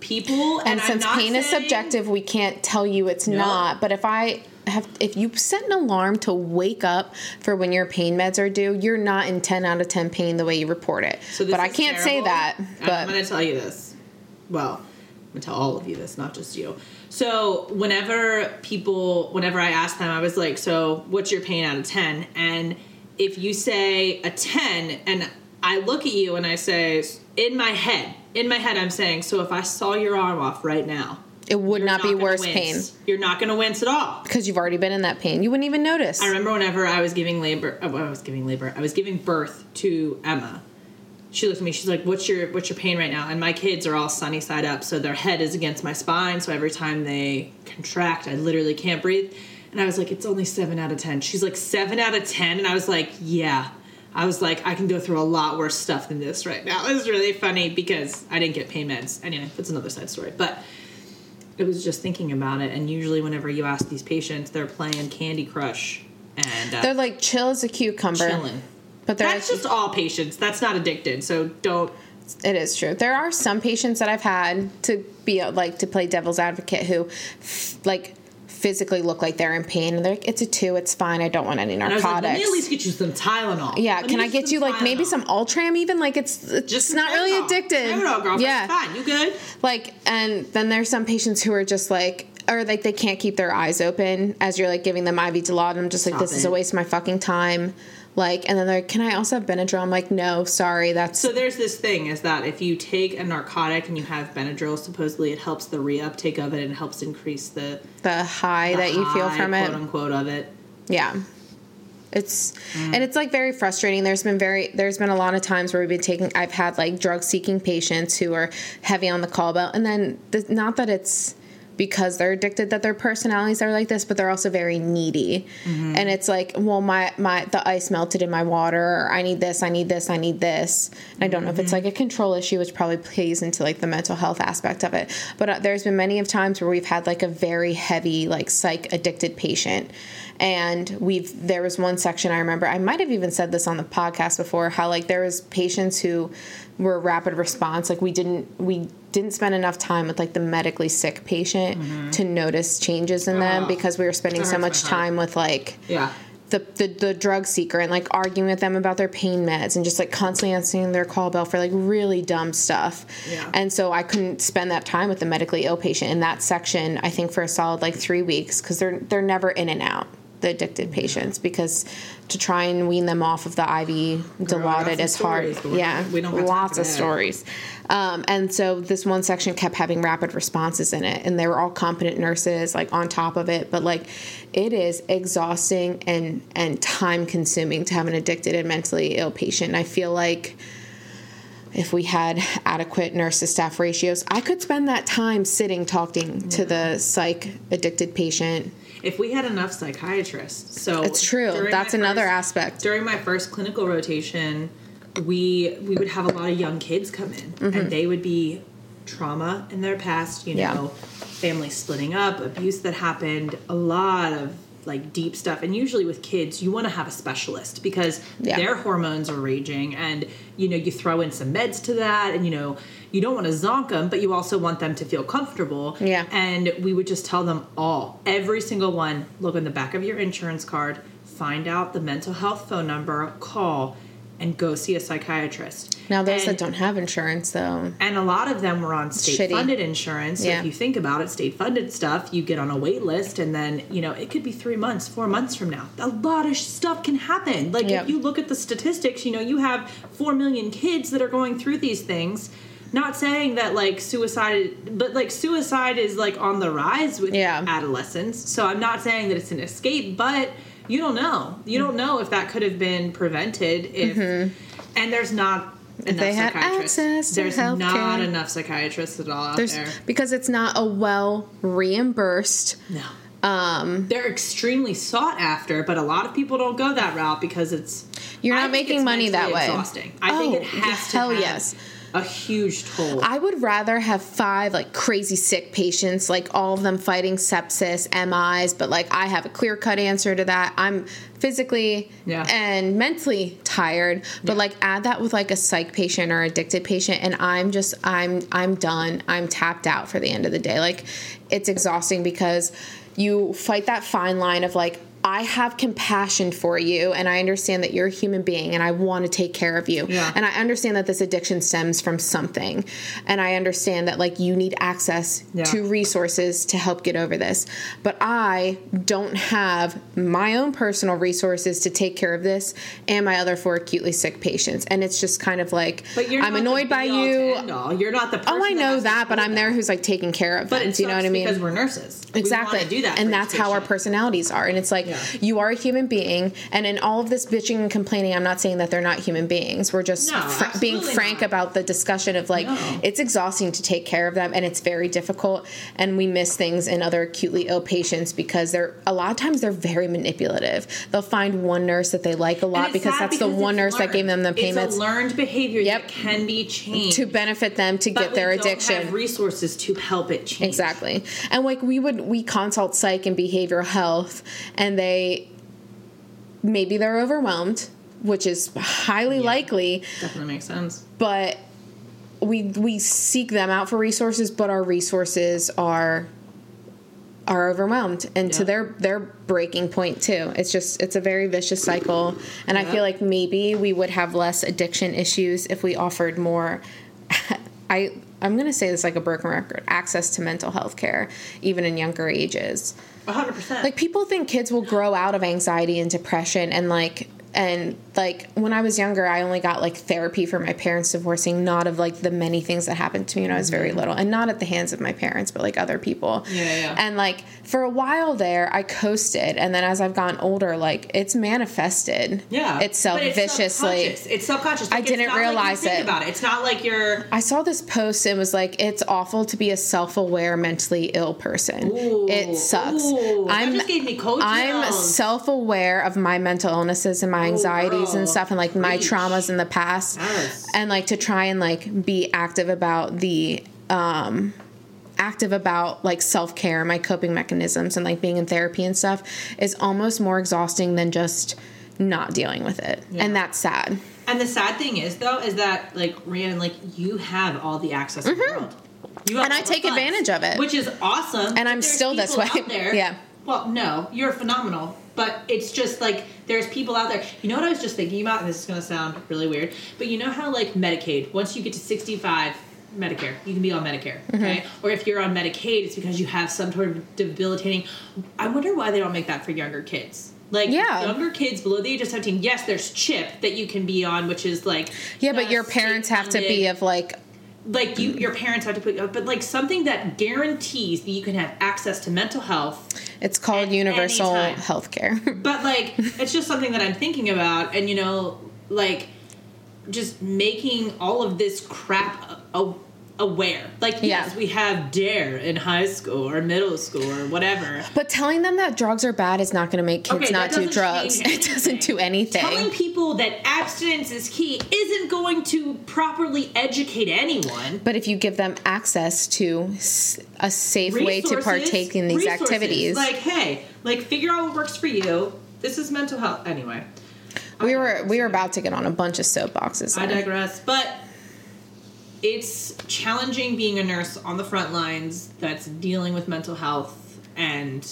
people and, and since pain is subjective we can't tell you it's No. not but if i have if you set an alarm to wake up for when your pain meds are due you're not in 10 out of 10 pain the way you report it So this but i can't say that And I'm going to tell you this. Well, I'm going to tell all of you this, not just you. So, whenever people, whenever I ask them, I was like, "So, what's your pain out of 10?" And if you say a 10, and I look at you and I say, in my head, in my head, I'm saying, "So, if I saw your arm off right now, it would you're not be worse wince. pain You're not going to wince at all." because you've already been in that pain you wouldn't even notice I remember whenever I was giving labor, oh, I was giving labor, I was giving birth to Emma. She looked at me. She's like, "What's your what's your pain right now?" And my kids are all sunny side up, so their head is against my spine. So every time they contract, I literally can't breathe. And I was like, it's only seven out of 10. She's like, seven out of 10. And I was like, yeah. I was like, I can go through a lot worse stuff than this right now. *laughs* It was really funny because I didn't get pain meds. Anyway, that's another side story. But it was just thinking about it. And usually, whenever you ask these patients, they're playing Candy Crush and uh, They're like chill as a cucumber. chilling. But they're That's just all patients. That's not addicted. So don't. It is true. There are some patients that I've had to be like to play devil's advocate who, like, physically look like they're in pain and they're like, "It's a two, it's fine. I don't want any was like, narcotics." let me at least get you some Tylenol. yeah, Let can I get you like maybe some Ultram? Even like it's it's Just not really addicted. Tylenol. Yeah, It's fine. You good? like and then there's some patients who are just like or like they can't keep their eyes open as you're like giving them IV Dilaudid. I'm just like Stop this is a waste of my fucking time. Like and then they're like, can I also have Benadryl? I'm like, no, sorry, that's So there's this thing is that if you take a narcotic and you have Benadryl, supposedly it helps the reuptake of it and helps increase the, the high the that you feel high, from it. quote unquote, of it. Yeah. It's and it's like very frustrating. There's been very there's been a lot of times where we've been taking I've had like drug seeking patients who are heavy on the call belt and then the, not that it's because they're addicted that their personalities are like this but they're also very needy. And it's like well my my the ice melted in my water. I need this i need this i need this. And i don't know if it's like a control issue which probably plays into like the mental health aspect of it. But uh, there's been many of times where we've had like a very heavy like psych addicted patient. And we've there was one section i remember i might have even said this on the podcast before how like there was patients who were rapid response like we didn't we didn't spend enough time with like the medically sick patient to notice changes in them Oh, because we were spending so much time with like Yeah. the, the the drug seeker and like arguing with them about their pain meds and just like constantly answering their call bell for like really dumb stuff. Yeah. And so I couldn't spend that time with the medically ill patient in that section. I think for a solid like three weeks because they're they're never in and out the addicted patients because to try and wean them off of the IV Dilaudid is hard. stories, Yeah, we don't lots of that. stories. Um, and so this one section kept having rapid responses in it, and they were all competent nurses, like on top of it. But like, it is exhausting and and time consuming to have an addicted and mentally ill patient. And I feel like if we had adequate nurse to staff ratios, I could spend that time sitting talking to the psych addicted patient. If we had enough psychiatrists, so It's true. That's another first- aspect. During my first clinical rotation, we we would have a lot of young kids come in, and they would be trauma in their past. You Mm-hmm. Yeah. know, family splitting up, abuse that happened, a lot of like deep stuff. And usually with kids, you want to have a specialist because Yeah. their hormones are raging, and you know you throw in some meds to that, and you know you don't want to zonk them, but you also want them to feel comfortable. Yeah. And we would just tell them all, every single one, look on the back of your insurance card, find out the mental health phone number, call, and go see a psychiatrist. Now those and, that don't have insurance, though, and a lot of them were on state Shitty. funded insurance. So Yeah. if you think about it, state funded stuff, you get on a wait list and then, you know, it could be three months, four months from now. A lot of stuff can happen. Like Yep. if you look at the statistics, you know, you have four million kids that are going through these things. Not saying that like suicide, but like suicide is like on the rise with Yeah. adolescents. So I'm not saying that it's an escape, but you don't know. You don't know if that could have been prevented if, and there's not enough Mm-hmm. they had psychiatrists. access There's healthcare. not enough psychiatrists at all out there's there. because it's not a well reimbursed. No. Um, they're extremely sought after, but a lot of people don't go that route because it's You're not making money that way. Exhausting. I think Oh, it has to hell have yes. A huge toll. I would rather have five like crazy sick patients, like all of them fighting sepsis, MIs, but like I have a clear cut answer to that. I'm physically Yeah. and mentally tired, but Yeah. like add that with like a psych patient or addicted patient, and I'm just I'm I'm done. I'm tapped out for the end of the day. Like it's exhausting because you fight that fine line of like I have compassion for you and I understand that you're a human being and I want to take care of you. Yeah. And I understand that this addiction stems from something. And I understand that like you need access Yeah. to resources to help get over this. But I don't have my own personal resources to take care of this and my other four acutely sick patients. And it's just kind of like but you're I'm annoyed by you. You're not the person Oh, I know to that, but I'm there who's like taking care of But them. it Do you know what I mean? Because we're nurses. Exactly wanna do that, and that's how our personalities are and it's like Yeah. you are a human being, and in all of this bitching and complaining, I'm not saying that they're not human beings. We're just No, fr- being frank not. about the discussion of like No. it's exhausting to take care of them, and it's very difficult, and we miss things in other acutely ill patients because they're a lot of times they're very manipulative. They'll find one nurse that they like a lot because that's the one nurse that gave them the learned. payments It's a learned behavior Yep. that can be changed to benefit them to but get their addiction. Have resources to help it change. Exactly. And like we would we consult psych and behavioral health and they maybe they're overwhelmed, which is highly likely, Definitely makes sense. but we we seek them out for resources, but our resources are are overwhelmed and to their their breaking point too. It's just it's a very vicious cycle and I feel like maybe we would have less addiction issues if we offered more *laughs* I I'm going to say this like a broken record, access to mental health care even in younger ages. Hundred percent. Like people think kids will grow out of anxiety and depression and like and like when I was younger I only got like therapy for my parents divorcing, not of like the many things that happened to me when I was very little and not at the hands of my parents but like other people. Mm-hmm. Yeah, yeah. And like for a while there I coasted and then as I've gotten older like it's manifested yeah, itself it's viciously. subconscious. It's subconscious. I Like, it's didn't like realize think it. About it. It's not like you're. I saw this post and was like, it's awful to be a self aware, mentally ill person. Ooh, it sucks. ooh, I'm just gave me cold I'm self aware of my mental illnesses and my and stuff and like my traumas in the past. Yes. And like to try and like be active about the um active about like self-care my coping mechanisms and like being in therapy and stuff is almost more exhausting than just not dealing with it and that's sad And the sad thing is, though, is that like Rhiannon, like you have all the access in the world. Mm-hmm. And I take funds, advantage of it. which is awesome. And I'm still this way. *laughs* Yeah. Well, no, you're phenomenal, but it's just like there's people out there. You know what I was just thinking about? And this is going to sound really weird, but you know how like Medicaid, once you get to 65. Medicare, you can be on Medicare, Mm-hmm. okay? Or if you're on Medicaid, it's because you have some sort of debilitating. I wonder why they don't make that for younger kids. Like Yeah. younger kids below the age of 17, yes, there's CHIP that you can be on, which is like yeah but your parents have to be of like like you your parents have to put up but like something that guarantees that you can have access to mental health It's called universal health care. *laughs* but like it's just something that i'm thinking about and you know like just making all of this crap a- a- aware like yes Yeah. we have DARE in high school or middle school or whatever but telling them that drugs are bad is not going to make kids Okay, not do drugs. *laughs* It doesn't do anything. telling people that abstinence is key isn't going to properly educate anyone but if you give them access to a safe way to partake in these resources. activities, Like, hey, like figure out what works for you. This is mental health. Anyway, we were we were about to get on a bunch of soapboxes. I digress. But it's challenging being a nurse on the front lines that's dealing with mental health and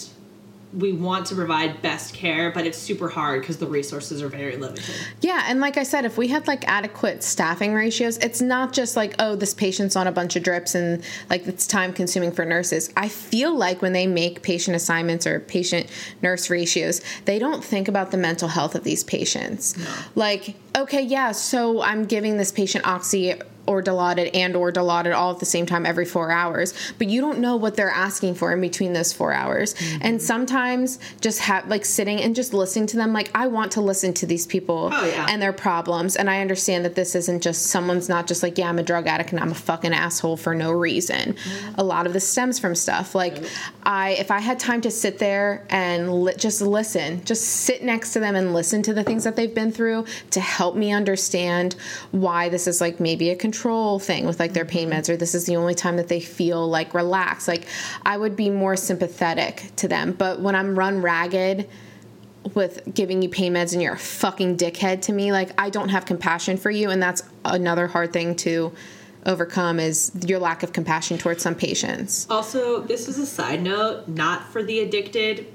we want to provide best care, but it's super hard because the resources are very limited. Yeah, and like I said, if we had like adequate staffing ratios, it's not just like, oh, this patient's on a bunch of drips and like it's time consuming for nurses. I feel like when they make patient assignments or patient nurse ratios, they don't think about the mental health of these patients. Like, okay, yeah, so I'm giving this patient oxy or dilaudid and or dilaudid all at the same time every four hours. But you don't know what they're asking for in between those four hours. Mm-hmm. and sometimes just have like sitting and just listening to them like i want to listen to these people Oh, yeah. and their problems. And i understand that this isn't just someone's not just like yeah i'm a drug addict and i'm a fucking asshole for no reason. A lot of this stems from stuff. Like i if i had time to sit there and li- just listen just sit next to them and listen to the things that they've been through to help me understand why this is like maybe a control thing with like their pain meds or this is the only time that they feel like relaxed. Like i would be more sympathetic to them. But when i'm run ragged with giving you pain meds and you're a fucking dickhead to me like i don't have compassion for you. And that's another hard thing to overcome is your lack of compassion towards some patients. Also, this is a side note, not for the addicted,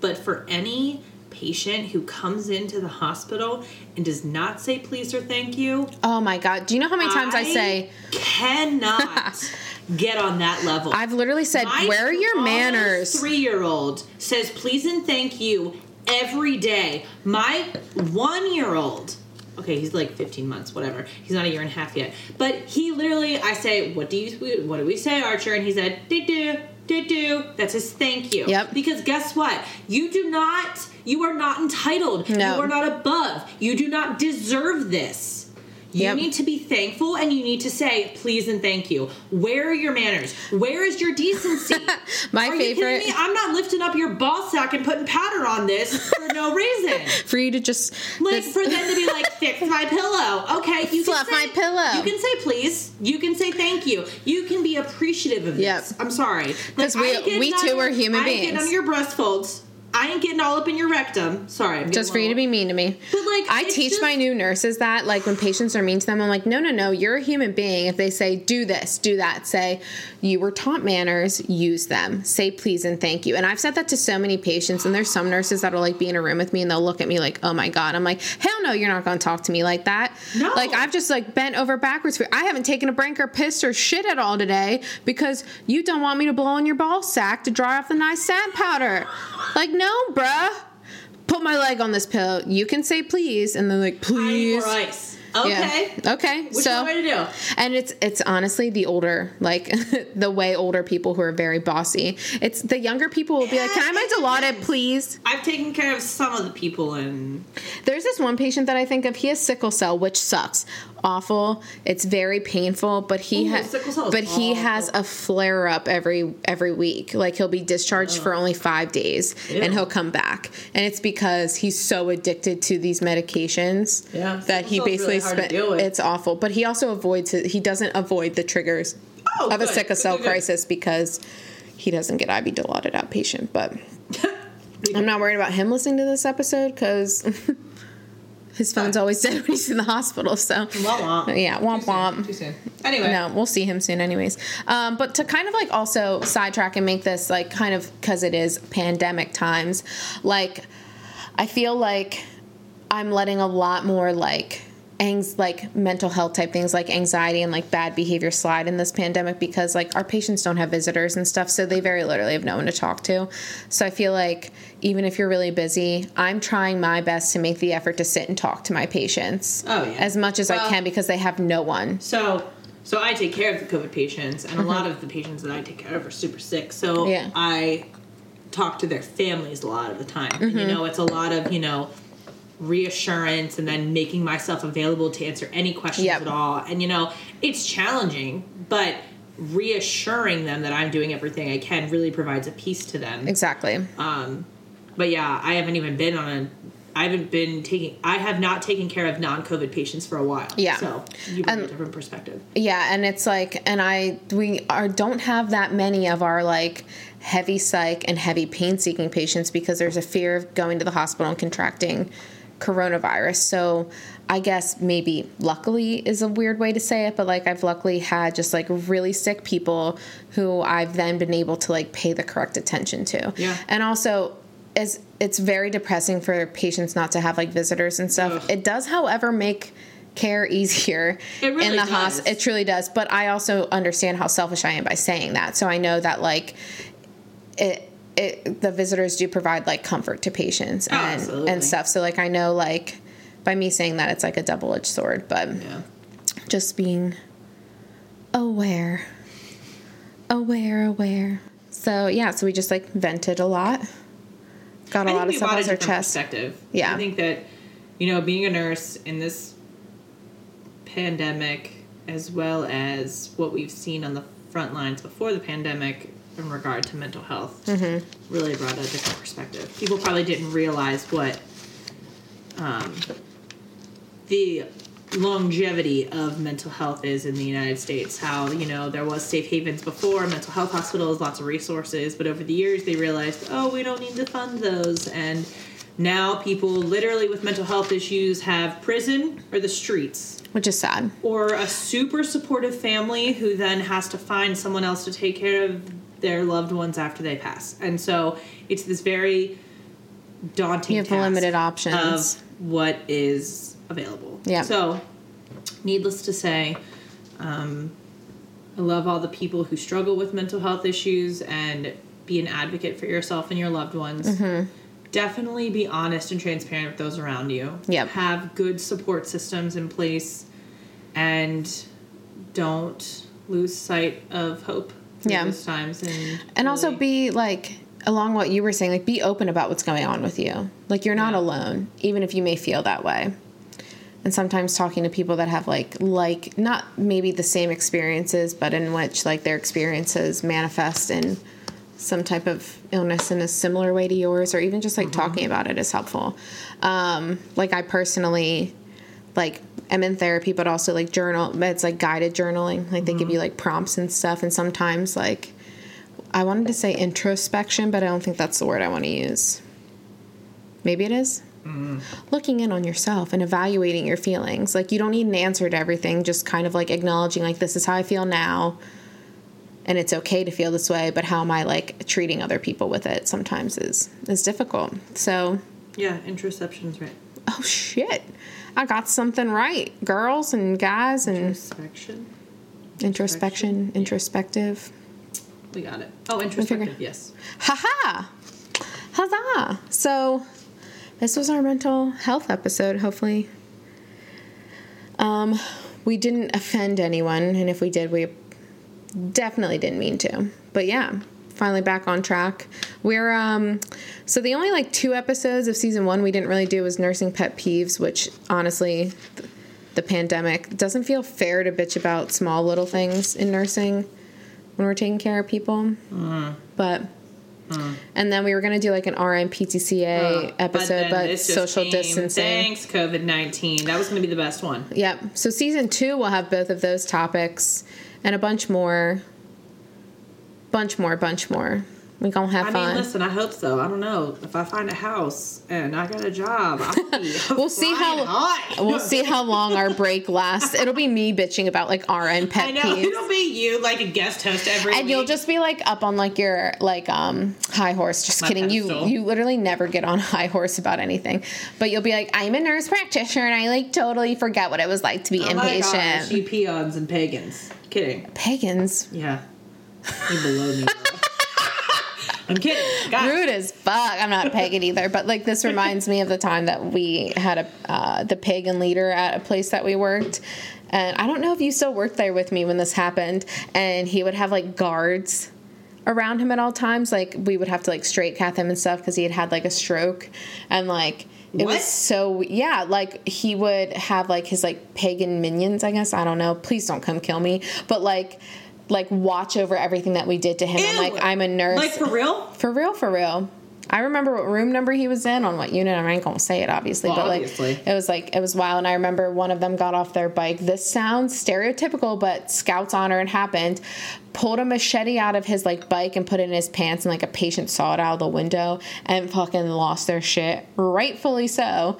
but for any patient who comes into the hospital and does not say please or thank you. oh my god do you know how many times i, say cannot *laughs* get on that level. i've literally said My where are your manners Three-year-old says please and thank you every day. My one-year-old. Okay, he's like 15 months, whatever. He's not a year and a half yet. But he literally, I say, "What do you, what do we say, Archer?" And he said, "Did do." Do do. That says thank you. Yep. Because guess what? You do not. You are not entitled. No. You are not above. You do not deserve this. You Yep. need to be thankful and you need to say please and thank you. Where are your manners? Where is your decency? *laughs* My are favorite- me? I'm not lifting up your ball sack and putting powder on this for no reason. *laughs* For you to just Like this- for them to be like, fix my pillow. Okay, you Fluff can say, my pillow. You can say please. You can say thank you. You can be appreciative of Yep. this. I'm sorry. 'Cause Like, we- I we too are human I ain't getting beings. on your breast folds. I ain't getting all up in your rectum. Sorry, just for you to be mean to me. But, like, I teach just- my new nurses that, like, when patients are mean to them, I'm like, no, no, no, you're a human being. If they say, do this, do that, say, you were taught manners, use them. Say please and thank you. And I've said that to so many patients, and there's some nurses that'll, like, be in a room with me and they'll look at me like, oh my God. I'm like, hell no, you're not going to talk to me like that. No. Like, I've just, like, bent over backwards for I haven't taken a break or pissed or shit at all today because you don't want me to blow in your ball sack to dry off the nice sand powder. Like, no, bruh put my leg on this pillow. You can say please, and then like please. Okay. Yeah. Okay. Which so way to do? and it's it's honestly the older like *laughs* the way older people who are very bossy. It's the younger people will be like, "Can I have my Dilaudid, please?" I've taken care of some of the people and There's this one patient that I think of. He has sickle cell, which sucks, awful. It's very painful, but he Ooh, has but he has a flare up every every week. Like he'll be discharged for only five days, Ew. and he'll come back, and it's because he's so addicted to these medications Yeah, that he sickle basically really spent. It's awful, but he also avoids it. He doesn't avoid the triggers Oh, of a good. sickle cell good, good. crisis because he doesn't get IV Dilaudid outpatient, but. *laughs* I'm not worried about him listening to this episode because *laughs* his phone's always dead when he's in the hospital. So, Womp womp. yeah, womp womp. Too soon. Anyway. No, we'll see him soon, anyways. Um, but to kind of like also sidetrack and make this like kind of because it is pandemic times, like I feel like I'm letting a lot more like angs like mental health type things like anxiety and like bad behavior slide in this pandemic because like our patients don't have visitors and stuff so they very literally have no one to talk to so i feel like even if you're really busy i'm trying my best to make the effort to sit and talk to my patients Oh, yeah. as much as i can because they have no one So, so I take care of the COVID patients, and a lot of the patients that I take care of are super sick. So Mm-hmm. Yeah. I talk to their families a lot of the time. Mm-hmm. you know, it's a lot of you know reassurance, and then making myself available to answer any questions Yep. at all. And you know, it's challenging, but reassuring them that I'm doing everything I can really provides a peace to them. exactly Um, but yeah, I haven't even been on a. I haven't been taking. I have not taken care of non-COVID patients for a while. Yeah. So you bring a different perspective. Yeah, and it's like, and I we are don't have that many of our like heavy psych and heavy pain seeking patients because there's a fear of going to the hospital and contracting coronavirus. So I guess maybe luckily is a weird way to say it, but like I've luckily had just like really sick people who I've then been able to like pay the correct attention to. Yeah. And also is it's very depressing for patients not to have like visitors and stuff. Ugh. It does, however, make care easier really in the hospital. It truly does. But I also understand how selfish I am by saying that. So I know that like it. It, the visitors do provide like comfort to patients Oh, and absolutely. and stuff. So like I know like by me saying that it's like a double edged sword, but Yeah. just being aware, aware, aware. So yeah, so we just like vented a lot, got a lot of stuff on our chest. Perspective. Yeah. I think that you know being a nurse in this pandemic, as well as what we've seen on the front lines before the pandemic in regard to mental health, Mm-hmm. really brought a different perspective. People probably didn't realize what um, the longevity of mental health is in the United States. How you know there was safe havens before, mental health hospitals, lots of resources, but over the years they realized, oh, we don't need to fund those, and now people literally with mental health issues have prison or the streets which is sad. or a super supportive family who then has to find someone else to take care of their loved ones after they pass. And so it's this very daunting You have task limited options. of what is available. Yeah. So, needless to say, um, I love all the people who struggle with mental health issues and be an advocate for yourself and your loved ones. Mm-hmm. Definitely be honest and transparent with those around you. Yep. Have good support systems in place and don't lose sight of hope Yeah. those times and and also really- be like along what you were saying like be open about what's going on with you like you're not Yeah. alone even if you may feel that way and sometimes talking to people that have like like not maybe the same experiences but in which like their experiences manifest in some type of illness in a similar way to yours or even just like talking about it is helpful um like i personally like I'm in therapy but also like journal it's like guided journaling like they give mm-hmm. you like prompts and stuff and sometimes like I wanted to say introspection, but I don't think that's the word I want to use. Maybe it is? Mm-hmm. Looking in on yourself and evaluating your feelings. Like, you don't need an answer to everything, just kind of like acknowledging, like, this is how I feel now. And it's okay to feel this way, but how am I like treating other people with it sometimes is is difficult. So, yeah, interoception's right. *laughs* oh shit. I got something right. Girls and guys and Introspection. introspection, introspective. We got it. Oh, introspective. Yes. Haha! Huzzah! So, this was our mental health episode. Hopefully, um, we didn't offend anyone, and if we did, we definitely didn't mean to. But yeah, finally back on track. We're um, so the only like two episodes of season one we didn't really do was nursing pet peeves, which honestly. th- The pandemic doesn't feel fair to bitch about small little things in nursing when we're taking care of people. But and then we were gonna do like an RN PTCA episode, but, just social came, distancing. Thanks, COVID nineteen. That was going to be the best one. Yep. So season two we'll have both of those topics and a bunch more. Bunch more, bunch more. We gonna have I fun. mean, listen. I hope so. I don't know if I find a house and I got a job. I'll be *laughs* We'll see how high. we'll see how long our break lasts. It'll be me bitching about like RN pet I know peeves. it'll be you, like a guest host every. and you'll just be like up on like your like um high horse just My kidding you pedestal. you literally never get on *laughs* high horse about anything but you'll be like i'm a nurse practitioner and i like totally forget what it was like to be Oh my gosh, you peons and pagans. Kidding. pagans Yeah. You below me. *laughs* I'm kidding. God. rude as fuck. I'm not pagan either. But like this reminds me of the time that we had a uh, the pagan leader at a place that we worked. And i don't know if you still worked there with me when this happened. And he would have like guards around him at all times. Like we would have to like straight cath him and stuff because he had had like a stroke. And like it What? was so yeah like he would have like his like pagan minions i guess. I don't know. Please don't come kill me. But like like watch over everything that we did to him and Ew. like i'm a nurse Like for real? for real, for real. I remember what room number he was in on what unit. I ain't gonna say it obviously, Well, but like obviously. it was like it was wild. And I remember one of them got off their bike. This sounds stereotypical, but Scout's honor it happened. Pulled a machete out of his like bike and put it in his pants, and like a patient saw it out of the window and fucking lost their shit. Rightfully so.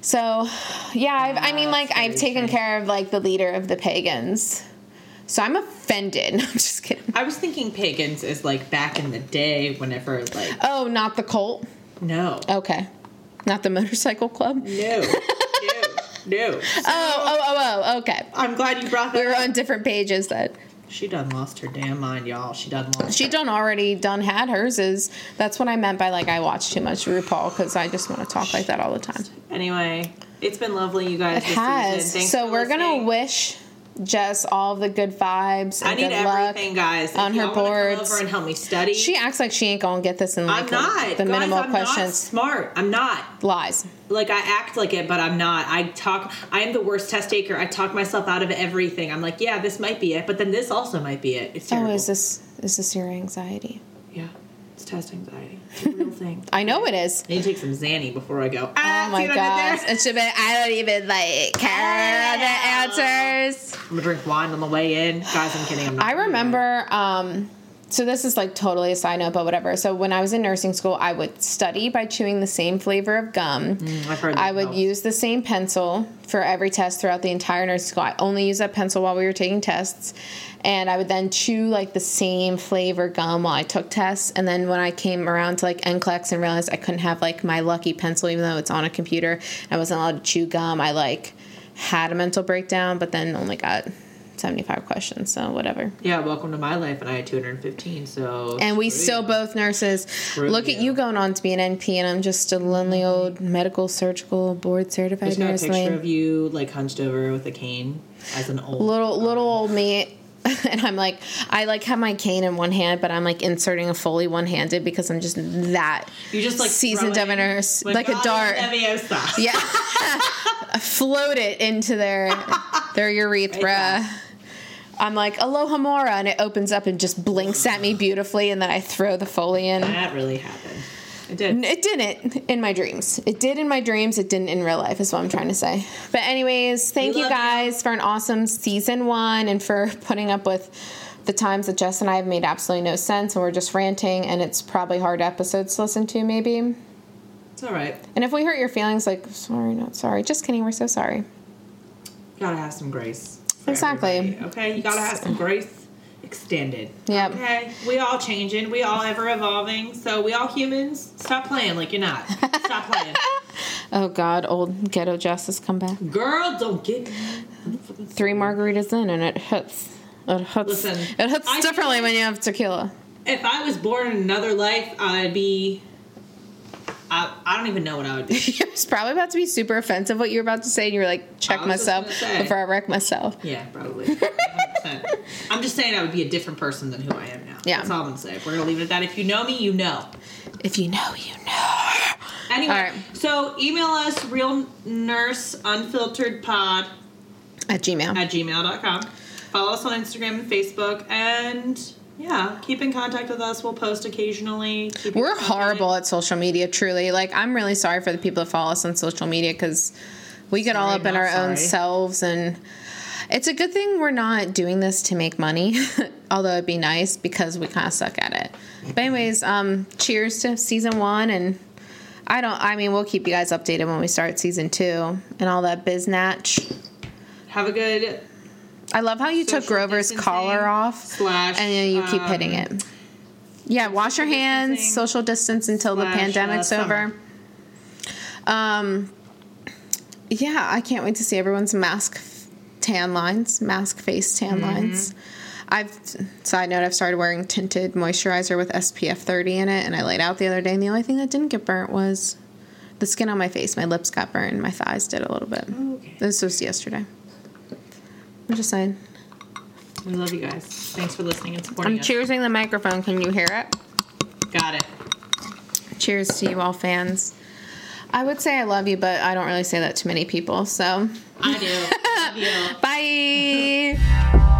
So, yeah, I've, I mean, like I've taken care of like the leader of the pagans. So I'm offended. *laughs* I'm just kidding. I was thinking pagans is like back in the day, whenever like Oh, not the cult. no, Okay. Not the motorcycle club? no, no, no. *laughs* Oh, oh, oh, oh, okay. I'm glad you brought We that. were up. on different pages that She done lost her damn mind, y'all. She done lost. she done already done had hers is that's what I meant by like I watch too much RuPaul because I just want to talk like that all the time. Anyway, it's been lovely, you guys. It this has. Season. Thanks So for we're gonna wish Jess all the good vibes and I need everything, guys. If on her y'all wanna boards. Come over and help me study. She acts like she ain't gonna get this in I'm not. the guys, minimal I'm Not questions. smart. I'm not. Lies. Like I act like it, but I'm not. I talk. I am the worst test taker. I talk myself out of everything. I'm like, yeah, this might be it, but then this also might be it. It's Oh, is this is this your anxiety? Yeah, it's test anxiety. It's a real thing. *laughs* I know it is. I need to take some Xanny before I go. Ah, Oh my see what I did gosh. there? It should be I don't even like care about the answers. I'm gonna drink wine on the way in, guys. I'm kidding. I'm not. I remember, um, so this is like totally a side note, but whatever. So when I was in nursing school, I would study by chewing the same flavor of gum. Mm, I've heard. I would helps. use the same pencil for every test throughout the entire nursing school. I only used that pencil while we were taking tests. And I would then chew like the same flavor gum while I took tests. And then when I came around to like NCLEX and realized I couldn't have like my lucky pencil, even though it's on a computer, I wasn't allowed to chew gum. I like had a mental breakdown, but then only got 75 questions. So whatever. Yeah, welcome to my life, and I had 215. So And we still you. both nurses. Look at you. you going on to be an NP, and I'm just a lonely old medical, surgical, board certified Just got a nurse. picture lane. of you like hunched over with a cane as an old. Little little old me *laughs* and I'm like, I like have my cane in one hand, but I'm like inserting a Foley one handed because I'm just that you're just like seasoned it diviners, with like a dart. Yeah, *laughs* float it into their their *laughs* urethra. Right I'm like Alohomora, and it opens up and just blinks at me beautifully, and then I throw the Foley in. That really happened. It did. It didn't in my dreams. It did in my dreams. It didn't in real life, is what I'm trying to say. But, anyways, thank We you love you. guys for an awesome season one and for *laughs* putting up with the times that Jess and I have made absolutely no sense and we're just ranting and it's probably hard episodes to listen to, maybe. It's all right. And if we hurt your feelings, like, sorry, not sorry. Just kidding. We're so sorry. Gotta have some grace. Exactly. everybody, Okay, you gotta have some grace extended. Yep. Okay, we all changing. We all ever evolving. So we all humans. Stop playing like you're not. Stop playing, *laughs* Oh, God. Old ghetto justice come back. girl. Don't get. Three margaritas in and it hits. It hits. Listen, it hits I- differently when you have tequila. If I was born in another life, I'd be. I, I don't even know what I would do. *laughs* It was probably about to be super offensive what you were about to say, and you were like, check I was just myself before I wreck myself. Yeah, probably. 100%. I'm just saying I would be a different person than who I am now. Yeah. That's all I'm gonna say. We're gonna leave it at that. If you know me, you know. If you know, you know. Anyway, right. so email us real nurse unfiltered pod At Gmail. at gmail.com. Follow us on Instagram and Facebook and yeah, keep in contact with us. We'll post occasionally. Keep We're horrible at social media, truly. Like, I'm really sorry for the people that follow us on social media because we get all up in not our own selves. And it's a good thing we're not doing this to make money, *laughs* although it'd be nice because we kind of suck at it. But, anyways, um, cheers to season one. And I don't, I mean, we'll keep you guys updated when we start season two and all that biznatch. Have a good I love how you took Grover's collar off slash, and then you keep um, hitting it. Yeah, wash your hands, social distance until the pandemic's uh, over. Um, yeah, I can't wait to see everyone's mask tan lines, mask face tan Mm-hmm. lines. I've side note, I've started wearing tinted moisturizer with SPF 30 in it, and I laid out the other day, and the only thing that didn't get burnt was the skin on my face. My lips got burned, my thighs did a little bit. Okay. This was yesterday. I'm just saying. We love you guys. Thanks for listening and supporting I'm us. cheersing the microphone. Can you hear it? Got it. Cheers to you all fans. I would say I love you, but I don't really say that to many people. So, I do. love you. *laughs* bye. *laughs*